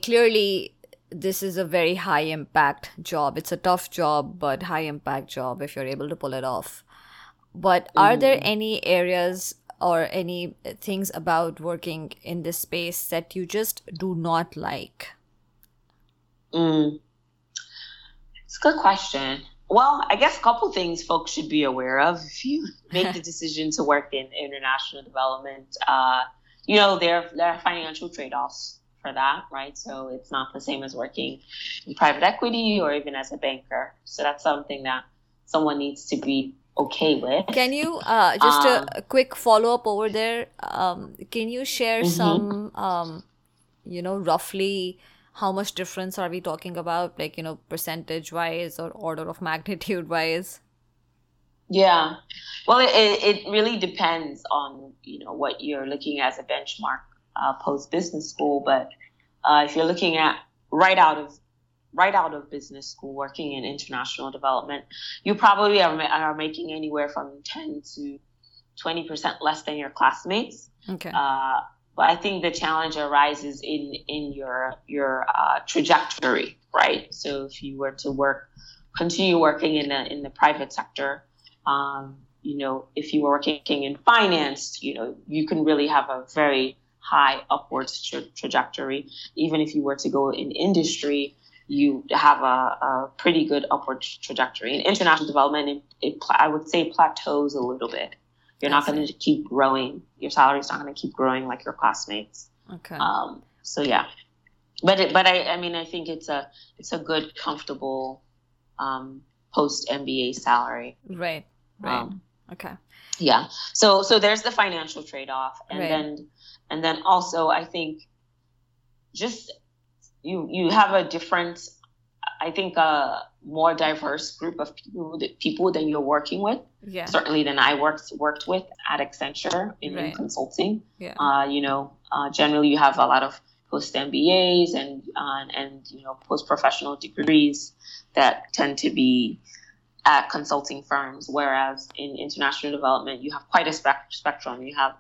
clearly this is a very high impact job. It's a tough job, but high impact job if you're able to pull it off. But are there mm-hmm. any areas or any things about working in this space that you just do not like? Mm. It's a good question. Well, I guess a couple things folks should be aware of if you make the decision to work in international development. Uh, you know, there there are financial trade offs for that, right? So it's not the same as working in private equity or even as a banker. So that's something that someone needs to be okay with. Can you uh, just Um, a, a quick follow up over there? Um, can you share Mm-hmm. some, um, you know, roughly how much difference are we talking about, like you know, percentage wise or order of magnitude wise? Yeah. Well, it, it it really depends on, you know, what you're looking at as a benchmark uh, post business school. But uh, if you're looking at right out of right out of business school, working in international development, you probably are, are making anywhere from 10 to 20% less than your classmates. Okay. Uh, but I think the challenge arises in in your your uh, trajectory, right? So if you were to work, continue working in the in the private sector, um, you know, if you were working in finance, you know, you can really have a very high upwards tra- trajectory. Even if you were to go in industry, you have a, a pretty good upward trajectory. In international development, it, it I would say plateaus a little bit. You're not going to keep growing. Your salary's not going to keep growing like your classmates. okay. Um, so yeah, but it, but I, I mean I think it's a it's a good comfortable um, post MBA salary. right. Right. Um, okay. yeah. So so there's the financial trade off, and Right. then and then also I think just you you have a different I think a more diverse group of people that people than you're working with Yeah. certainly than I worked worked with at Accenture in, in consulting. Yeah. Uh, you know, uh, generally you have a lot of post MBAs and uh, and you know post professional degrees that tend to be at consulting firms, whereas in international development you have quite a spec- spectrum. You have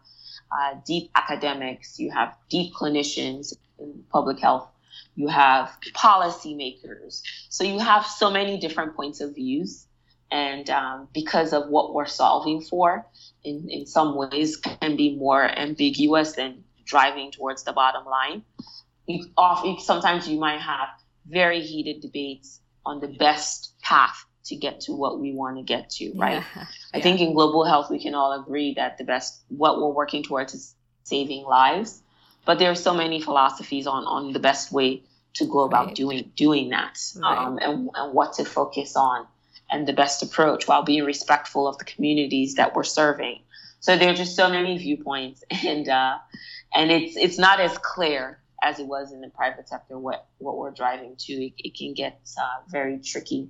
uh, deep academics, you have deep clinicians in public health, you have policymakers. So you have so many different points of views, and um, because of what we're solving for, in, in some ways can be more ambiguous than driving towards the bottom line. You, you, sometimes you might have very heated debates on the best path to get to what we want to get to, right? Yeah. I Yeah. think in global health, we can all agree that the best, what we're working towards is saving lives. But there are so many philosophies on, on the best way to go about Right. doing doing that Right. um, and, and what to focus on and the best approach while being respectful of the communities that we're serving. So there are just so many viewpoints, and uh, and it's it's not as clear as it was in the private sector what what we're driving to. It, it can get uh, very tricky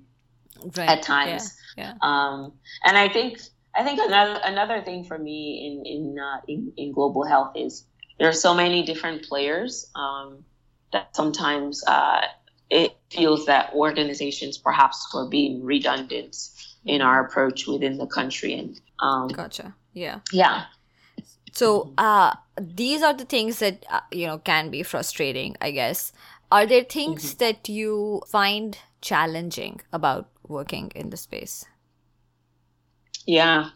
Right. at times. Yeah. Um, and I think I think another another thing for me in in, uh, in in global health is there are so many different players um, that sometimes uh, it feels that organizations perhaps were being redundant in our approach within the country and um, Gotcha. Yeah. yeah So, uh, these are the things that uh, you know can be frustrating. I guess. Are there things that you find challenging about working in the space? Yeah.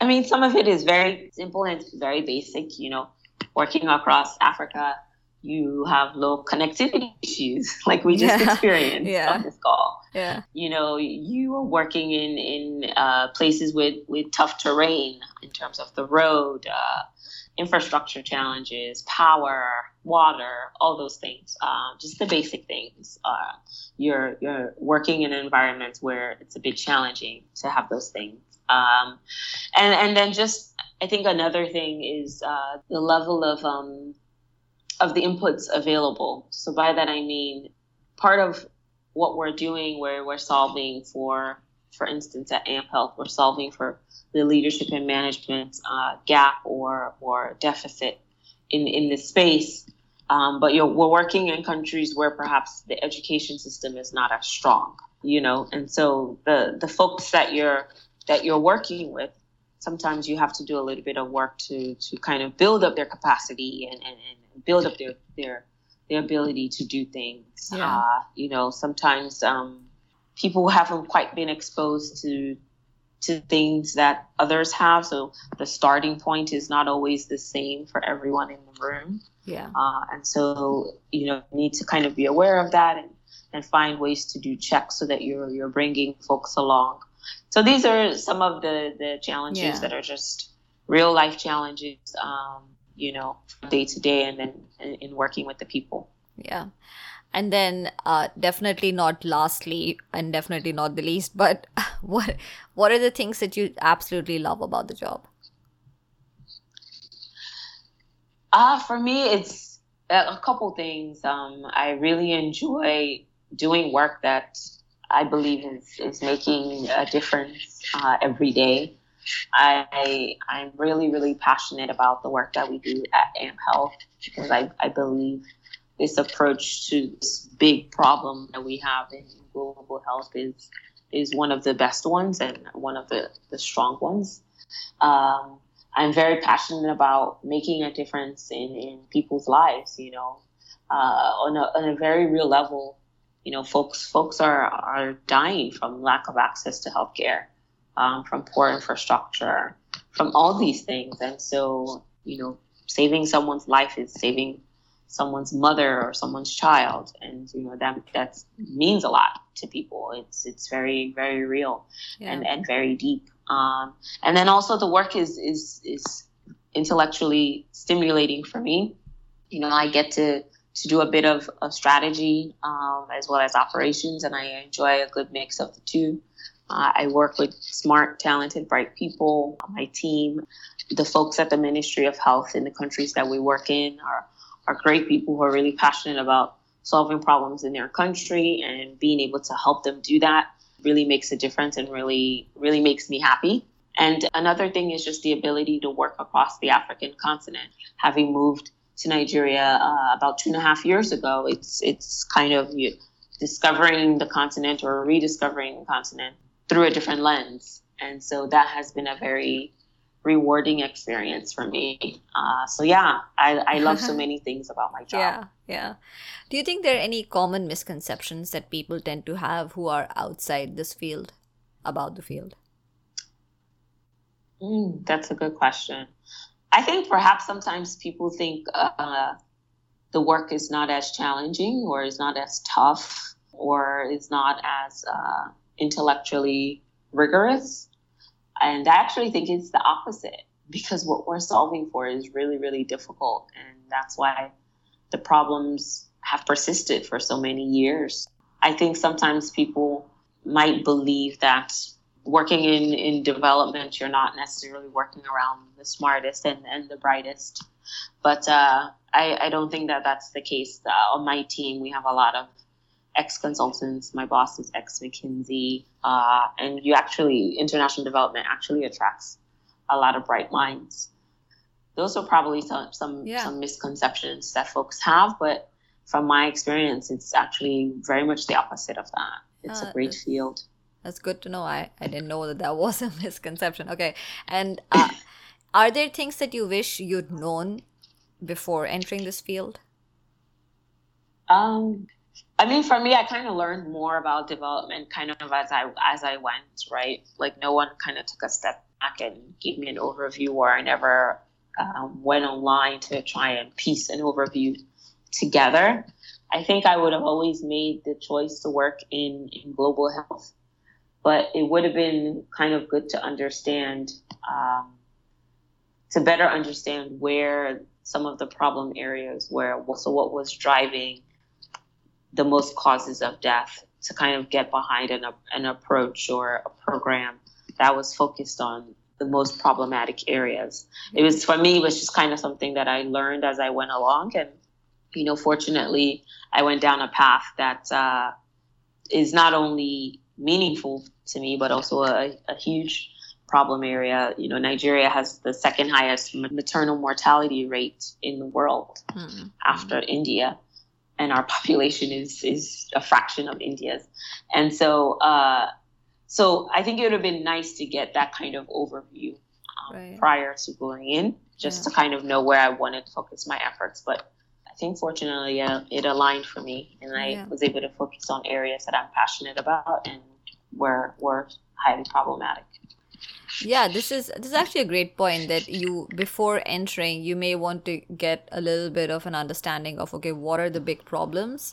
I mean, some of it is very simple and very basic. You know, working across Africa, you have low connectivity issues, like we just Yeah. experienced Yeah. on this call. Yeah. You know, you are working in in uh, places with with tough terrain in terms of the road, uh, infrastructure challenges, power, water, all those things. Uh, just the basic things. Uh, you're you're working in environments where it's a bit challenging to have those things. Um, and and then just I think another thing is uh, the level of um, of the inputs available. So by that I mean part of what we're doing, where we're solving for, for instance, at AMP Health, we're solving for the leadership and management uh, gap or or deficit in in this space. Um, but we're working in countries where perhaps the education system is not as strong, you know, and so the the folks that you're that you're working with, sometimes you have to do a little bit of work to to kind of build up their capacity and, and, and build up their their their ability to do things. Yeah. Uh, you know, sometimes um, people haven't quite been exposed to to things that others have, so the starting point is not always the same for everyone in the room. Yeah. Uh, and so you know, you need to kind of be aware of that and and find ways to do checks so that you're you're bringing folks along. So these are some of the the challenges yeah. that are just real life challenges. Um, you know, day to day and then in, in working with the people. Yeah. And then uh, definitely not lastly and definitely not the least, but what what are the things that you absolutely love about the job? Uh, for me, it's a couple things. Um, I really enjoy doing work that I believe is, is making a difference uh, every day. I I'm really really passionate about the work that we do at AMP Health because I, I believe this approach to this big problem that we have in global health is is one of the best ones and one of the, the strong ones. Um, I'm very passionate about making a difference in, in people's lives, you know, uh, on, a, on a very real level. You know, folks folks are, are dying from lack of access to healthcare um, from poor infrastructure, from all these things. And so, you know, saving someone's life is saving someone's mother or someone's child, and you know that that means a lot to people. It's it's very very real yeah. and and very deep. Um, and then also the work is is is intellectually stimulating for me. You know, I get to to do a bit of, of strategy um, as well as operations, and I enjoy a good mix of the two. Uh, I work with smart, talented, bright people on my team. The folks at the Ministry of Health in the countries that we work in are, are great people who are really passionate about solving problems in their country and being able to help them do that really makes a difference and really, really makes me happy. And another thing is just the ability to work across the African continent. Having moved to Nigeria uh, about two and a half years ago, it's it's kind of you, discovering the continent or rediscovering the continent through a different lens. And so that has been a very rewarding experience for me. Uh, so yeah, I, I love so many things about my job. Yeah, yeah. Do you think there are any common misconceptions that people tend to have who are outside this field about the field? Mm, that's a good question. I think perhaps sometimes people think uh, the work is not as challenging or is not as tough or is not as uh, intellectually rigorous. And I actually think it's the opposite because what we're solving for is really, really difficult. And that's why the problems have persisted for so many years. I think sometimes people might believe that working in, in development, you're not necessarily working around the smartest and, and the brightest. But uh, I, I don't think that that's the case. Uh, on my team, we have a lot of ex consultants. My boss is ex McKinsey, uh, and you actually international development actually attracts a lot of bright minds. Those are probably some some, yeah. some misconceptions that folks have, but from my experience, it's actually very much the opposite of that. It's uh, a great field. That's good to know. I, I didn't know that that was a misconception. Okay. And uh, are there things that you wish you'd known before entering this field? Um, I mean, for me, I kind of learned more about development kind of as I as I went, right? Like no one kind of took a step back and gave me an overview, or I never um, went online to try and piece an overview together. I think I would have always made the choice to work in, in global health, but it would have been kind of good to understand, um, to better understand where some of the problem areas were. So what was driving the most causes of death to kind of get behind an, an approach or a program that was focused on the most problematic areas. It was for me, it was just kind of something that I learned as I went along, and you know, fortunately, I went down a path that uh, is not only meaningful to me, but also a, a huge problem area. You know, Nigeria has the second highest maternal mortality rate in the world mm-hmm. after India, and our population is is a fraction of India's. And so, uh, so I think it would have been nice to get that kind of overview um, right. prior to going in, just yeah. to kind of know where I wanted to focus my efforts. But think fortunately, uh, it aligned for me, and I yeah. was able to focus on areas that I'm passionate about and were were highly problematic yeah this is this is actually a great point that you before entering you may want to get a little bit of an understanding of okay what are the big problems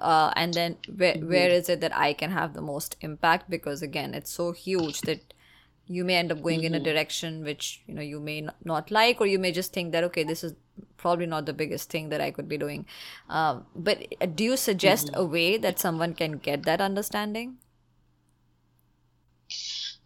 uh, and then where, mm-hmm. where is it that i can have the most impact because again it's so huge that you may end up going mm-hmm. in a mm-hmm. direction which you know you may not like or you may just think that okay this is probably not the biggest thing that i could be doing uh, but uh, do you suggest mm-hmm. a way that someone can get that understanding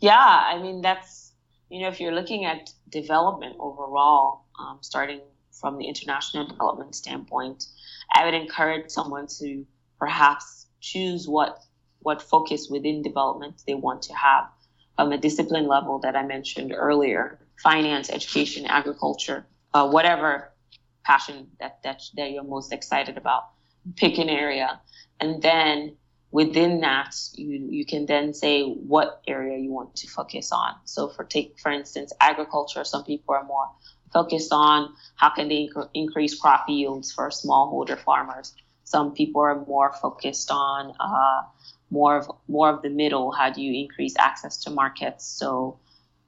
yeah, I mean, that's, you know, if you're looking at development overall, um, starting from the international development standpoint, I would encourage someone to perhaps choose what what focus within development they want to have from a discipline level that I mentioned earlier, finance, education, agriculture, uh, whatever passion that, that that you're most excited about. Pick an area, and then within that you you can then say what area you want to focus on so for take for instance agriculture some people are more focused on how can they inc- increase crop yields for smallholder farmers some people are more focused on uh, more of more of the middle. How do you increase access to markets? So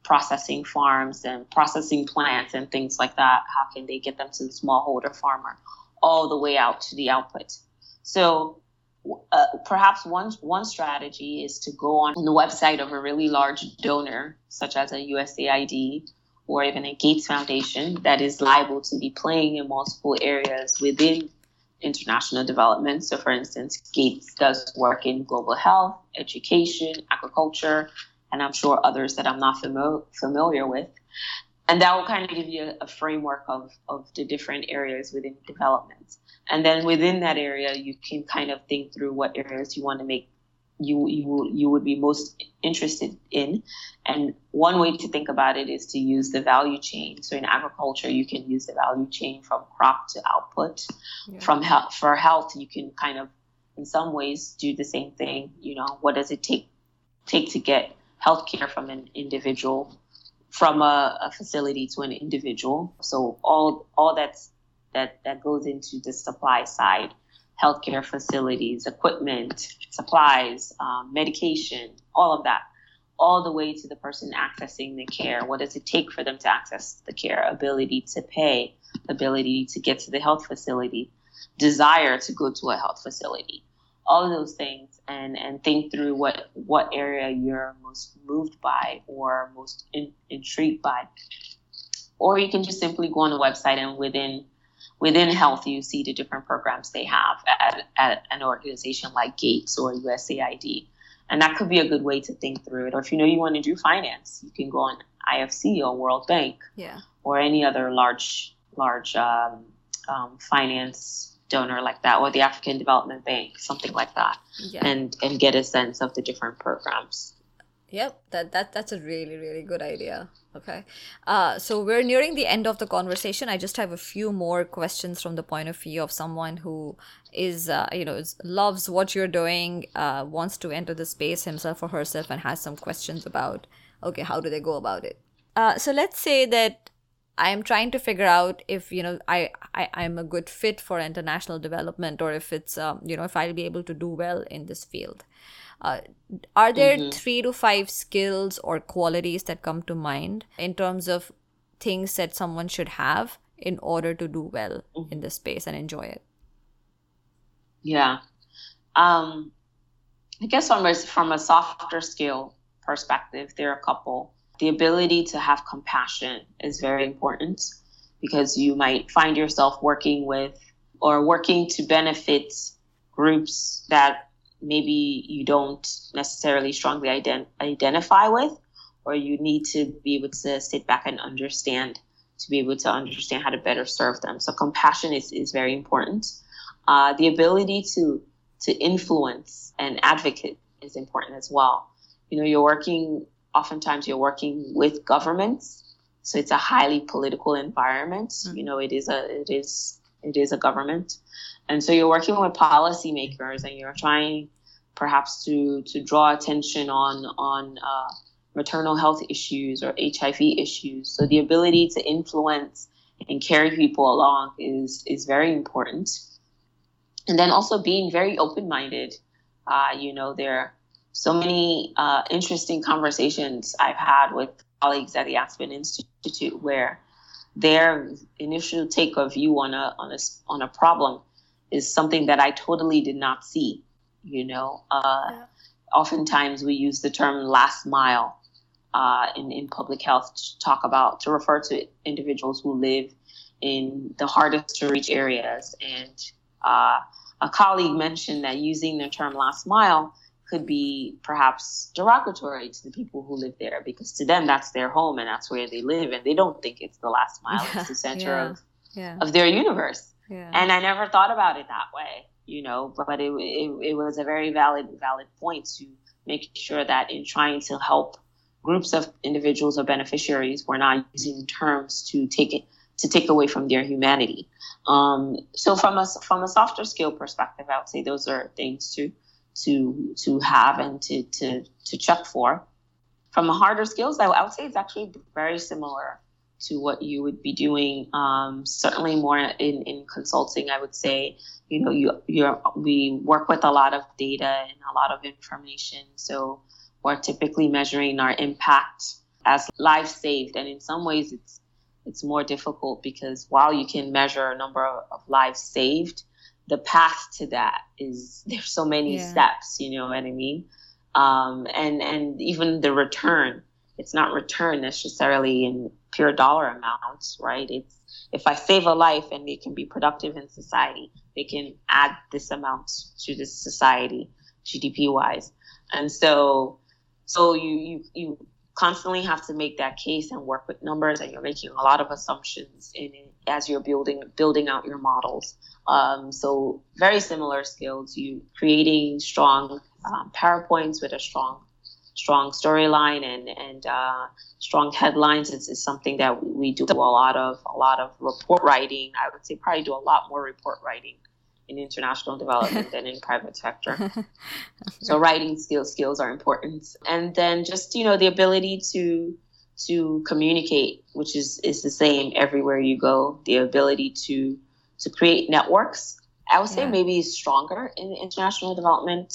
processing farms and processing plants and things like that how can they get them to the smallholder farmer all the way out to the output? So uh, perhaps one one strategy is to go on the website of a really large donor, such as a USAID or even a Gates Foundation, that is liable to be playing in multiple areas within international development. So, for instance, Gates does work in global health, education, agriculture, and I'm sure others that I'm not fami- familiar with. And that will kind of give you a, a framework of, of the different areas within development. And then within that area, you can kind of think through what areas you want to make you you you would be most interested in. And one way to think about it is to use the value chain. So in agriculture, you can use the value chain from crop to output. Yeah. From health for health, you can kind of in some ways do the same thing. You know, what does it take take to get healthcare from an individual from a, a facility to an individual. So all all that's that, that goes into the supply side healthcare facilities, equipment, supplies, um, medication, all of that, all the way to the person accessing the care. What does it take for them to access the care? Ability to pay, ability to get to the health facility, desire to go to a health facility, all of those things, and and think through what what area you're most moved by or most in, intrigued by. Or you can just simply go on the website and within within health, you see the different programs they have at, at an organization like Gates or USAID. And that could be a good way to think through it. Or if you know you want to do finance, you can go on IFC or World Bank yeah. or any other large, large um, um, finance donor like that, or the African Development Bank, something like that, yeah. and and get a sense of the different programs. Yep, that that that's a really really good idea. Okay, uh, so we're nearing the end of the conversation. I just have a few more questions from the point of view of someone who is, uh, you know, is, loves what you're doing, uh, wants to enter the space himself or herself, and has some questions about, okay, how do they go about it? Uh, so let's say that I am trying to figure out if you know I, I I'm a good fit for international development, or if it's um, you know if I'll be able to do well in this field. Uh, are there mm-hmm. three to five skills or qualities that come to mind in terms of things that someone should have in order to do well mm-hmm. in this space and enjoy it? Yeah. Um, I guess from a, from a softer skill perspective, there are a couple. The ability to have compassion is very important because you might find yourself working with or working to benefit groups that maybe you don't necessarily strongly ident- identify with or you need to be able to sit back and understand to be able to understand how to better serve them. So compassion is, is very important. Uh, the ability to to influence and advocate is important as well. You know, you're working oftentimes you're working with governments, so it's a highly political environment. Mm-hmm. You know, it is a it is it is a government, and so you're working with policymakers and you're trying perhaps to to draw attention on on uh, maternal health issues or HIV issues. So the ability to influence and carry people along is is very important. And then also being very open minded. Uh, you know, there are so many uh, interesting conversations I've had with colleagues at the Aspen Institute where their initial take of view on a on a on a problem is something that I totally did not see. You know, uh, yeah. oftentimes we use the term last mile uh, in, in public health to talk about, to refer to individuals who live in the hardest to reach areas. And uh, a colleague mentioned that using the term last mile could be perhaps derogatory to the people who live there because to them that's their home and that's where they live and they don't think it's the last mile, it's the center yeah. Of, yeah. of their universe. Yeah. And I never thought about it that way, you know, but it, it, it was a very valid, valid point to make sure that in trying to help groups of individuals or beneficiaries we're not using terms to take it to take away from their humanity. Um, so from a from a softer skill perspective, I would say those are things to to to have and to to to check for. From a harder skills, I, I would say it's actually very similar to what you would be doing. Um, certainly more in, in consulting, I would say. You know, you you we work with a lot of data and a lot of information, so we're typically measuring our impact as lives saved. And in some ways, it's it's more difficult because while you can measure a number of, of lives saved, the path to that is there's so many yeah. steps. You know what I mean? Um, and and even the return, it's not return necessarily in pure dollar amounts, right? It's if I save a life and it can be productive in society, they can add this amount to this society, GDP wise. And so so you you you constantly have to make that case and work with numbers, and you're making a lot of assumptions in it as you're building building out your models. Um, so very similar skills. You creating strong um, powerpoints with a strong strong storyline and and uh, strong headlines is, is something that we do a lot of a lot of report writing. I would say probably do a lot more report writing in international development than in private sector. so writing skills skills are important, and then just you know the ability to to communicate, which is is the same everywhere you go. The ability to to create networks. I would say yeah. maybe stronger in the international development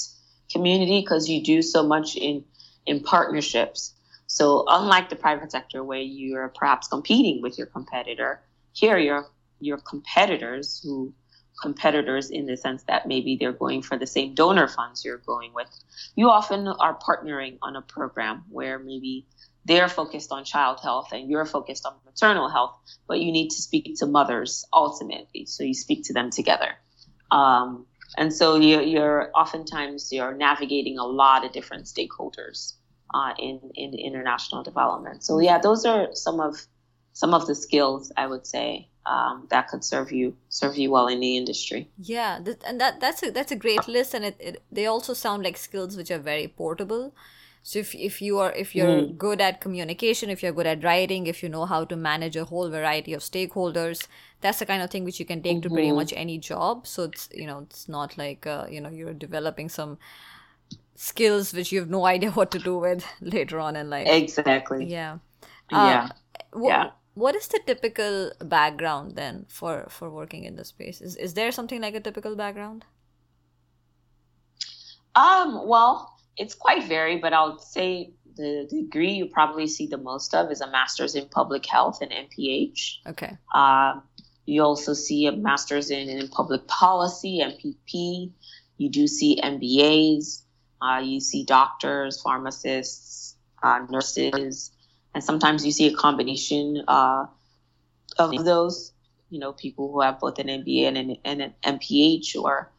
community because you do so much in in partnerships. So unlike the private sector where you're perhaps competing with your competitor, here your your competitors who competitors in the sense that maybe they're going for the same donor funds you're going with. You often are partnering on a program where maybe they're focused on child health and you're focused on maternal health, but you need to speak to mothers ultimately. So you speak to them together. Um, and so you're, you're, oftentimes you're navigating a lot of different stakeholders uh, in, in international development. So yeah, those are some of some of the skills I would say um, that could serve you serve you well in the industry. Yeah, th- and that that's a that's a great list, and it, it they also sound like skills which are very portable. So if if you are if you're mm. good at communication, if you're good at writing, if you know how to manage a whole variety of stakeholders, that's the kind of thing which you can take mm-hmm. to pretty mm-hmm. much any job. So it's you know it's not like uh, you know you're developing some skills which you have no idea what to do with later on in life. Exactly. Yeah. Uh, yeah. yeah what is the typical background then for for working in the space is is there something like a typical background um well it's quite varied but I'll say the degree you probably see the most of is a master's in public health and mph okay. Uh, you also see a master's in, in public policy mpp you do see mbas uh, you see doctors pharmacists uh, nurses and sometimes you see a combination uh, of those. You know, people who have both an MBA and an, and an MPH or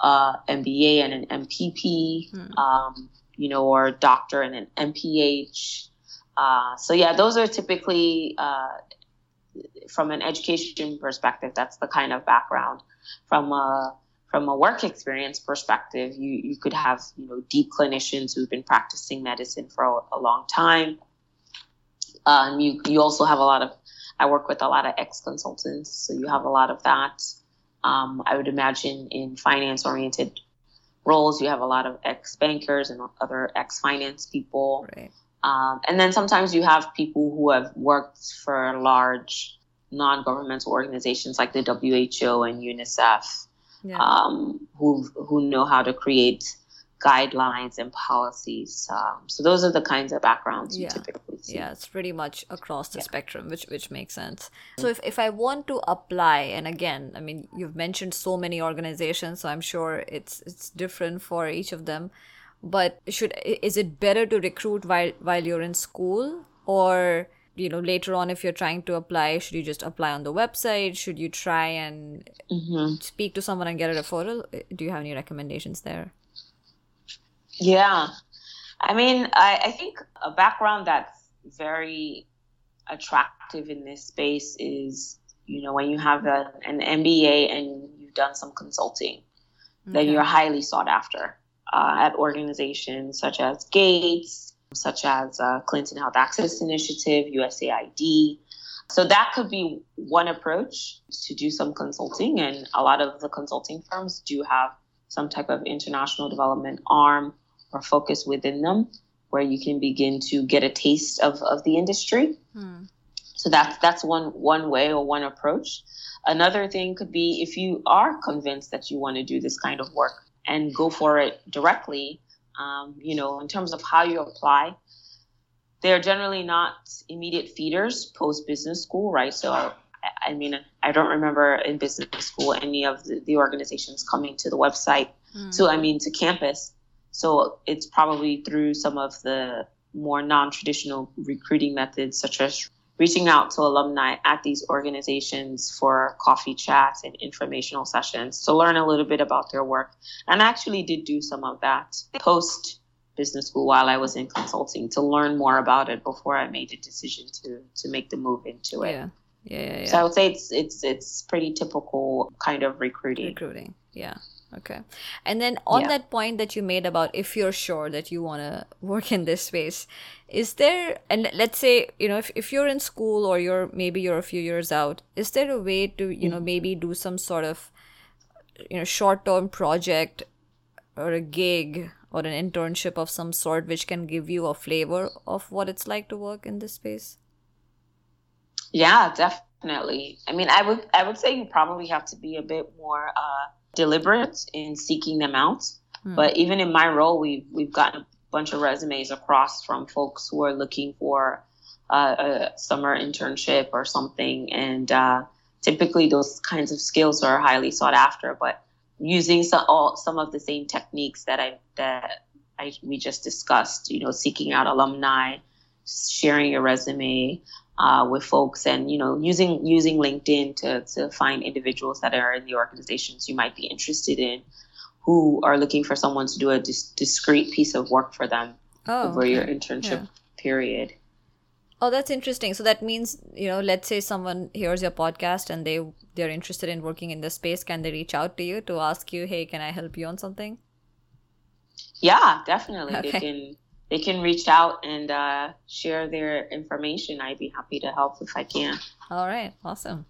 uh, MBA and an MPP. Hmm. Um, you know, or a doctor and an MPH. Uh, so yeah, those are typically uh, from an education perspective. That's the kind of background. From a from a work experience perspective, you you could have you know deep clinicians who've been practicing medicine for a, a long time. Um, you you also have a lot of I work with a lot of ex consultants, so you have a lot of that. Um, I would imagine in finance oriented roles, you have a lot of ex bankers and other ex finance people. Right. Um, and then sometimes you have people who have worked for large non governmental organizations like the WHO and UNICEF, yeah. um, who, who know how to create guidelines and policies. Um, so those are the kinds of backgrounds yeah. you typically see. Yeah, it's pretty much across the yeah. spectrum, which which makes sense. So if, if I want to apply, and again, I mean, you've mentioned so many organizations, so I'm sure it's it's different for each of them. But should is it better to recruit while while you're in school, or you know later on if you're trying to apply should you just apply on the website should you try and mm-hmm. speak to someone and get a referral do you have any recommendations there yeah. I mean, I, I think a background that's very attractive in this space is, you know, when you have a, an MBA and you've done some consulting, okay. then you're highly sought after uh, at organizations such as Gates, such as uh, Clinton Health Access Initiative, USAID. So that could be one approach to do some consulting, and a lot of the consulting firms do have some type of international development arm or focus within them where you can begin to get a taste of, of the industry. Hmm. So that's that's one one way or one approach. Another thing could be if you are convinced that you want to do this kind of work and go for it directly. Um, you know, in terms of how you apply, they're generally not immediate feeders post business school, right? So I, I mean, I don't remember in business school any of the, the organizations coming to the website. Mm. So I mean, to campus so it's probably through some of the more non-traditional recruiting methods, such as reaching out to alumni at these organizations for coffee chats and informational sessions to learn a little bit about their work. And I actually did do some of that post business school while I was in consulting to learn more about it before I made a decision to to make the move into it. Yeah. Yeah, yeah, yeah. So I would say it's it's it's pretty typical kind of recruiting. Recruiting, yeah. Okay. And then on yeah. that point that you made about if you're sure that you want to work in this space, is there, and let's say, you know, if, if you're in school or you're maybe you're a few years out, is there a way to, you know, maybe do some sort of, you know, short term project or a gig or an internship of some sort which can give you a flavor of what it's like to work in this space? Yeah, definitely. I mean, I would I would say you probably have to be a bit more uh, deliberate in seeking them out. Mm. But even in my role, we've we've gotten a bunch of resumes across from folks who are looking for uh, a summer internship or something, and uh, typically those kinds of skills are highly sought after. But using some all some of the same techniques that I that I we just discussed, you know, seeking out alumni, sharing your resume, uh, with folks and you know using using linkedin to, to find individuals that are in the organizations you might be interested in who are looking for someone to do a dis- discrete piece of work for them oh, over okay. your internship yeah. period oh that's interesting so that means you know let's say someone hears your podcast and they they're interested in working in this space can they reach out to you to ask you hey can i help you on something yeah definitely okay. they can they can reach out and uh, share their information. I'd be happy to help if I can. All right, awesome.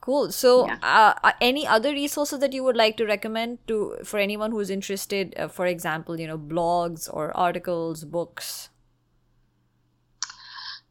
Cool. So, yeah. uh, any other resources that you would like to recommend to for anyone who's interested? Uh, for example, you know, blogs or articles, books.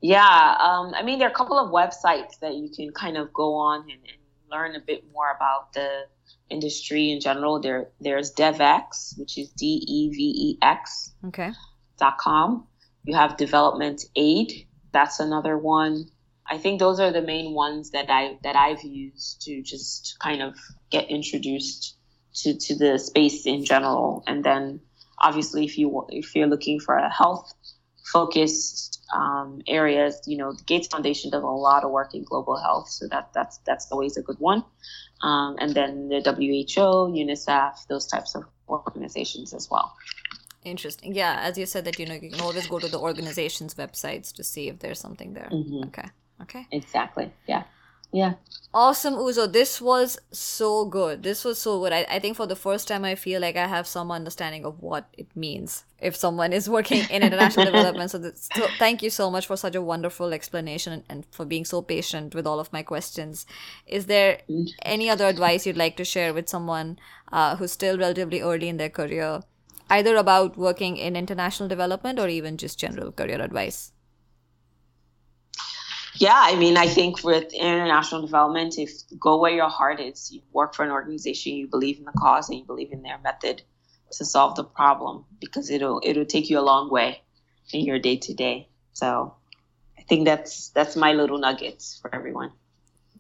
Yeah, um, I mean, there are a couple of websites that you can kind of go on and, and learn a bit more about the industry in general. There, there's Devex, which is D E V E X. Okay com. You have development aid. That's another one. I think those are the main ones that I that I've used to just kind of get introduced to, to the space in general. And then obviously if you if you're looking for a health focused um, areas, you know, the Gates Foundation does a lot of work in global health, so that that's that's always a good one. Um, and then the WHO, UNICEF, those types of organizations as well. Interesting. Yeah, as you said that you know you can always go to the organization's websites to see if there's something there. Okay. Okay. Exactly. Yeah. Yeah. Awesome, Uzo. This was so good. This was so good. I, I think for the first time, I feel like I have some understanding of what it means if someone is working in international development. So, this, so, thank you so much for such a wonderful explanation and, and for being so patient with all of my questions. Is there any other advice you'd like to share with someone uh, who's still relatively early in their career, either about working in international development or even just general career advice? Yeah, I mean, I think with international development, if go where your heart is, you work for an organization, you believe in the cause, and you believe in their method to solve the problem, because it'll it'll take you a long way in your day to day. So, I think that's that's my little nuggets for everyone.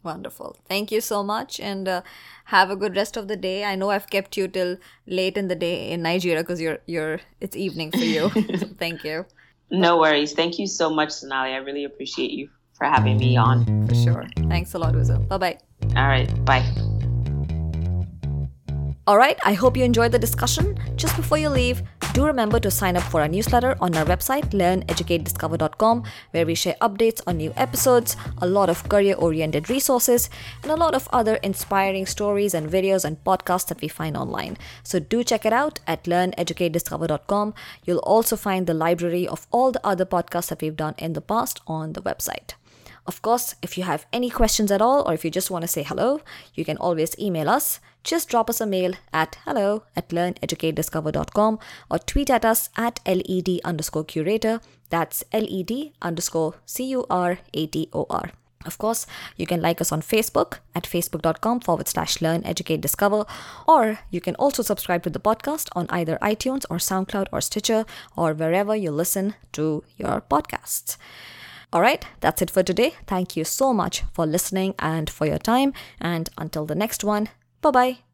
Wonderful. Thank you so much, and uh, have a good rest of the day. I know I've kept you till late in the day in Nigeria because you're you're it's evening for you. so thank you. No worries. Thank you so much, Sonali. I really appreciate you for having me on. For sure. Thanks a lot, Uzo. Bye bye. All right. Bye. All right, I hope you enjoyed the discussion. Just before you leave, do remember to sign up for our newsletter on our website, learneducatediscover.com, where we share updates on new episodes, a lot of career oriented resources, and a lot of other inspiring stories and videos and podcasts that we find online. So do check it out at learneducatediscover.com. You'll also find the library of all the other podcasts that we've done in the past on the website. Of course, if you have any questions at all, or if you just want to say hello, you can always email us. Just drop us a mail at hello at learneducatediscover.com or tweet at us at led underscore curator. That's led underscore c u r a t o r. Of course, you can like us on Facebook at facebook.com forward slash learn, educate, discover, or you can also subscribe to the podcast on either iTunes or SoundCloud or Stitcher or wherever you listen to your podcasts. All right, that's it for today. Thank you so much for listening and for your time. And until the next one, bye bye.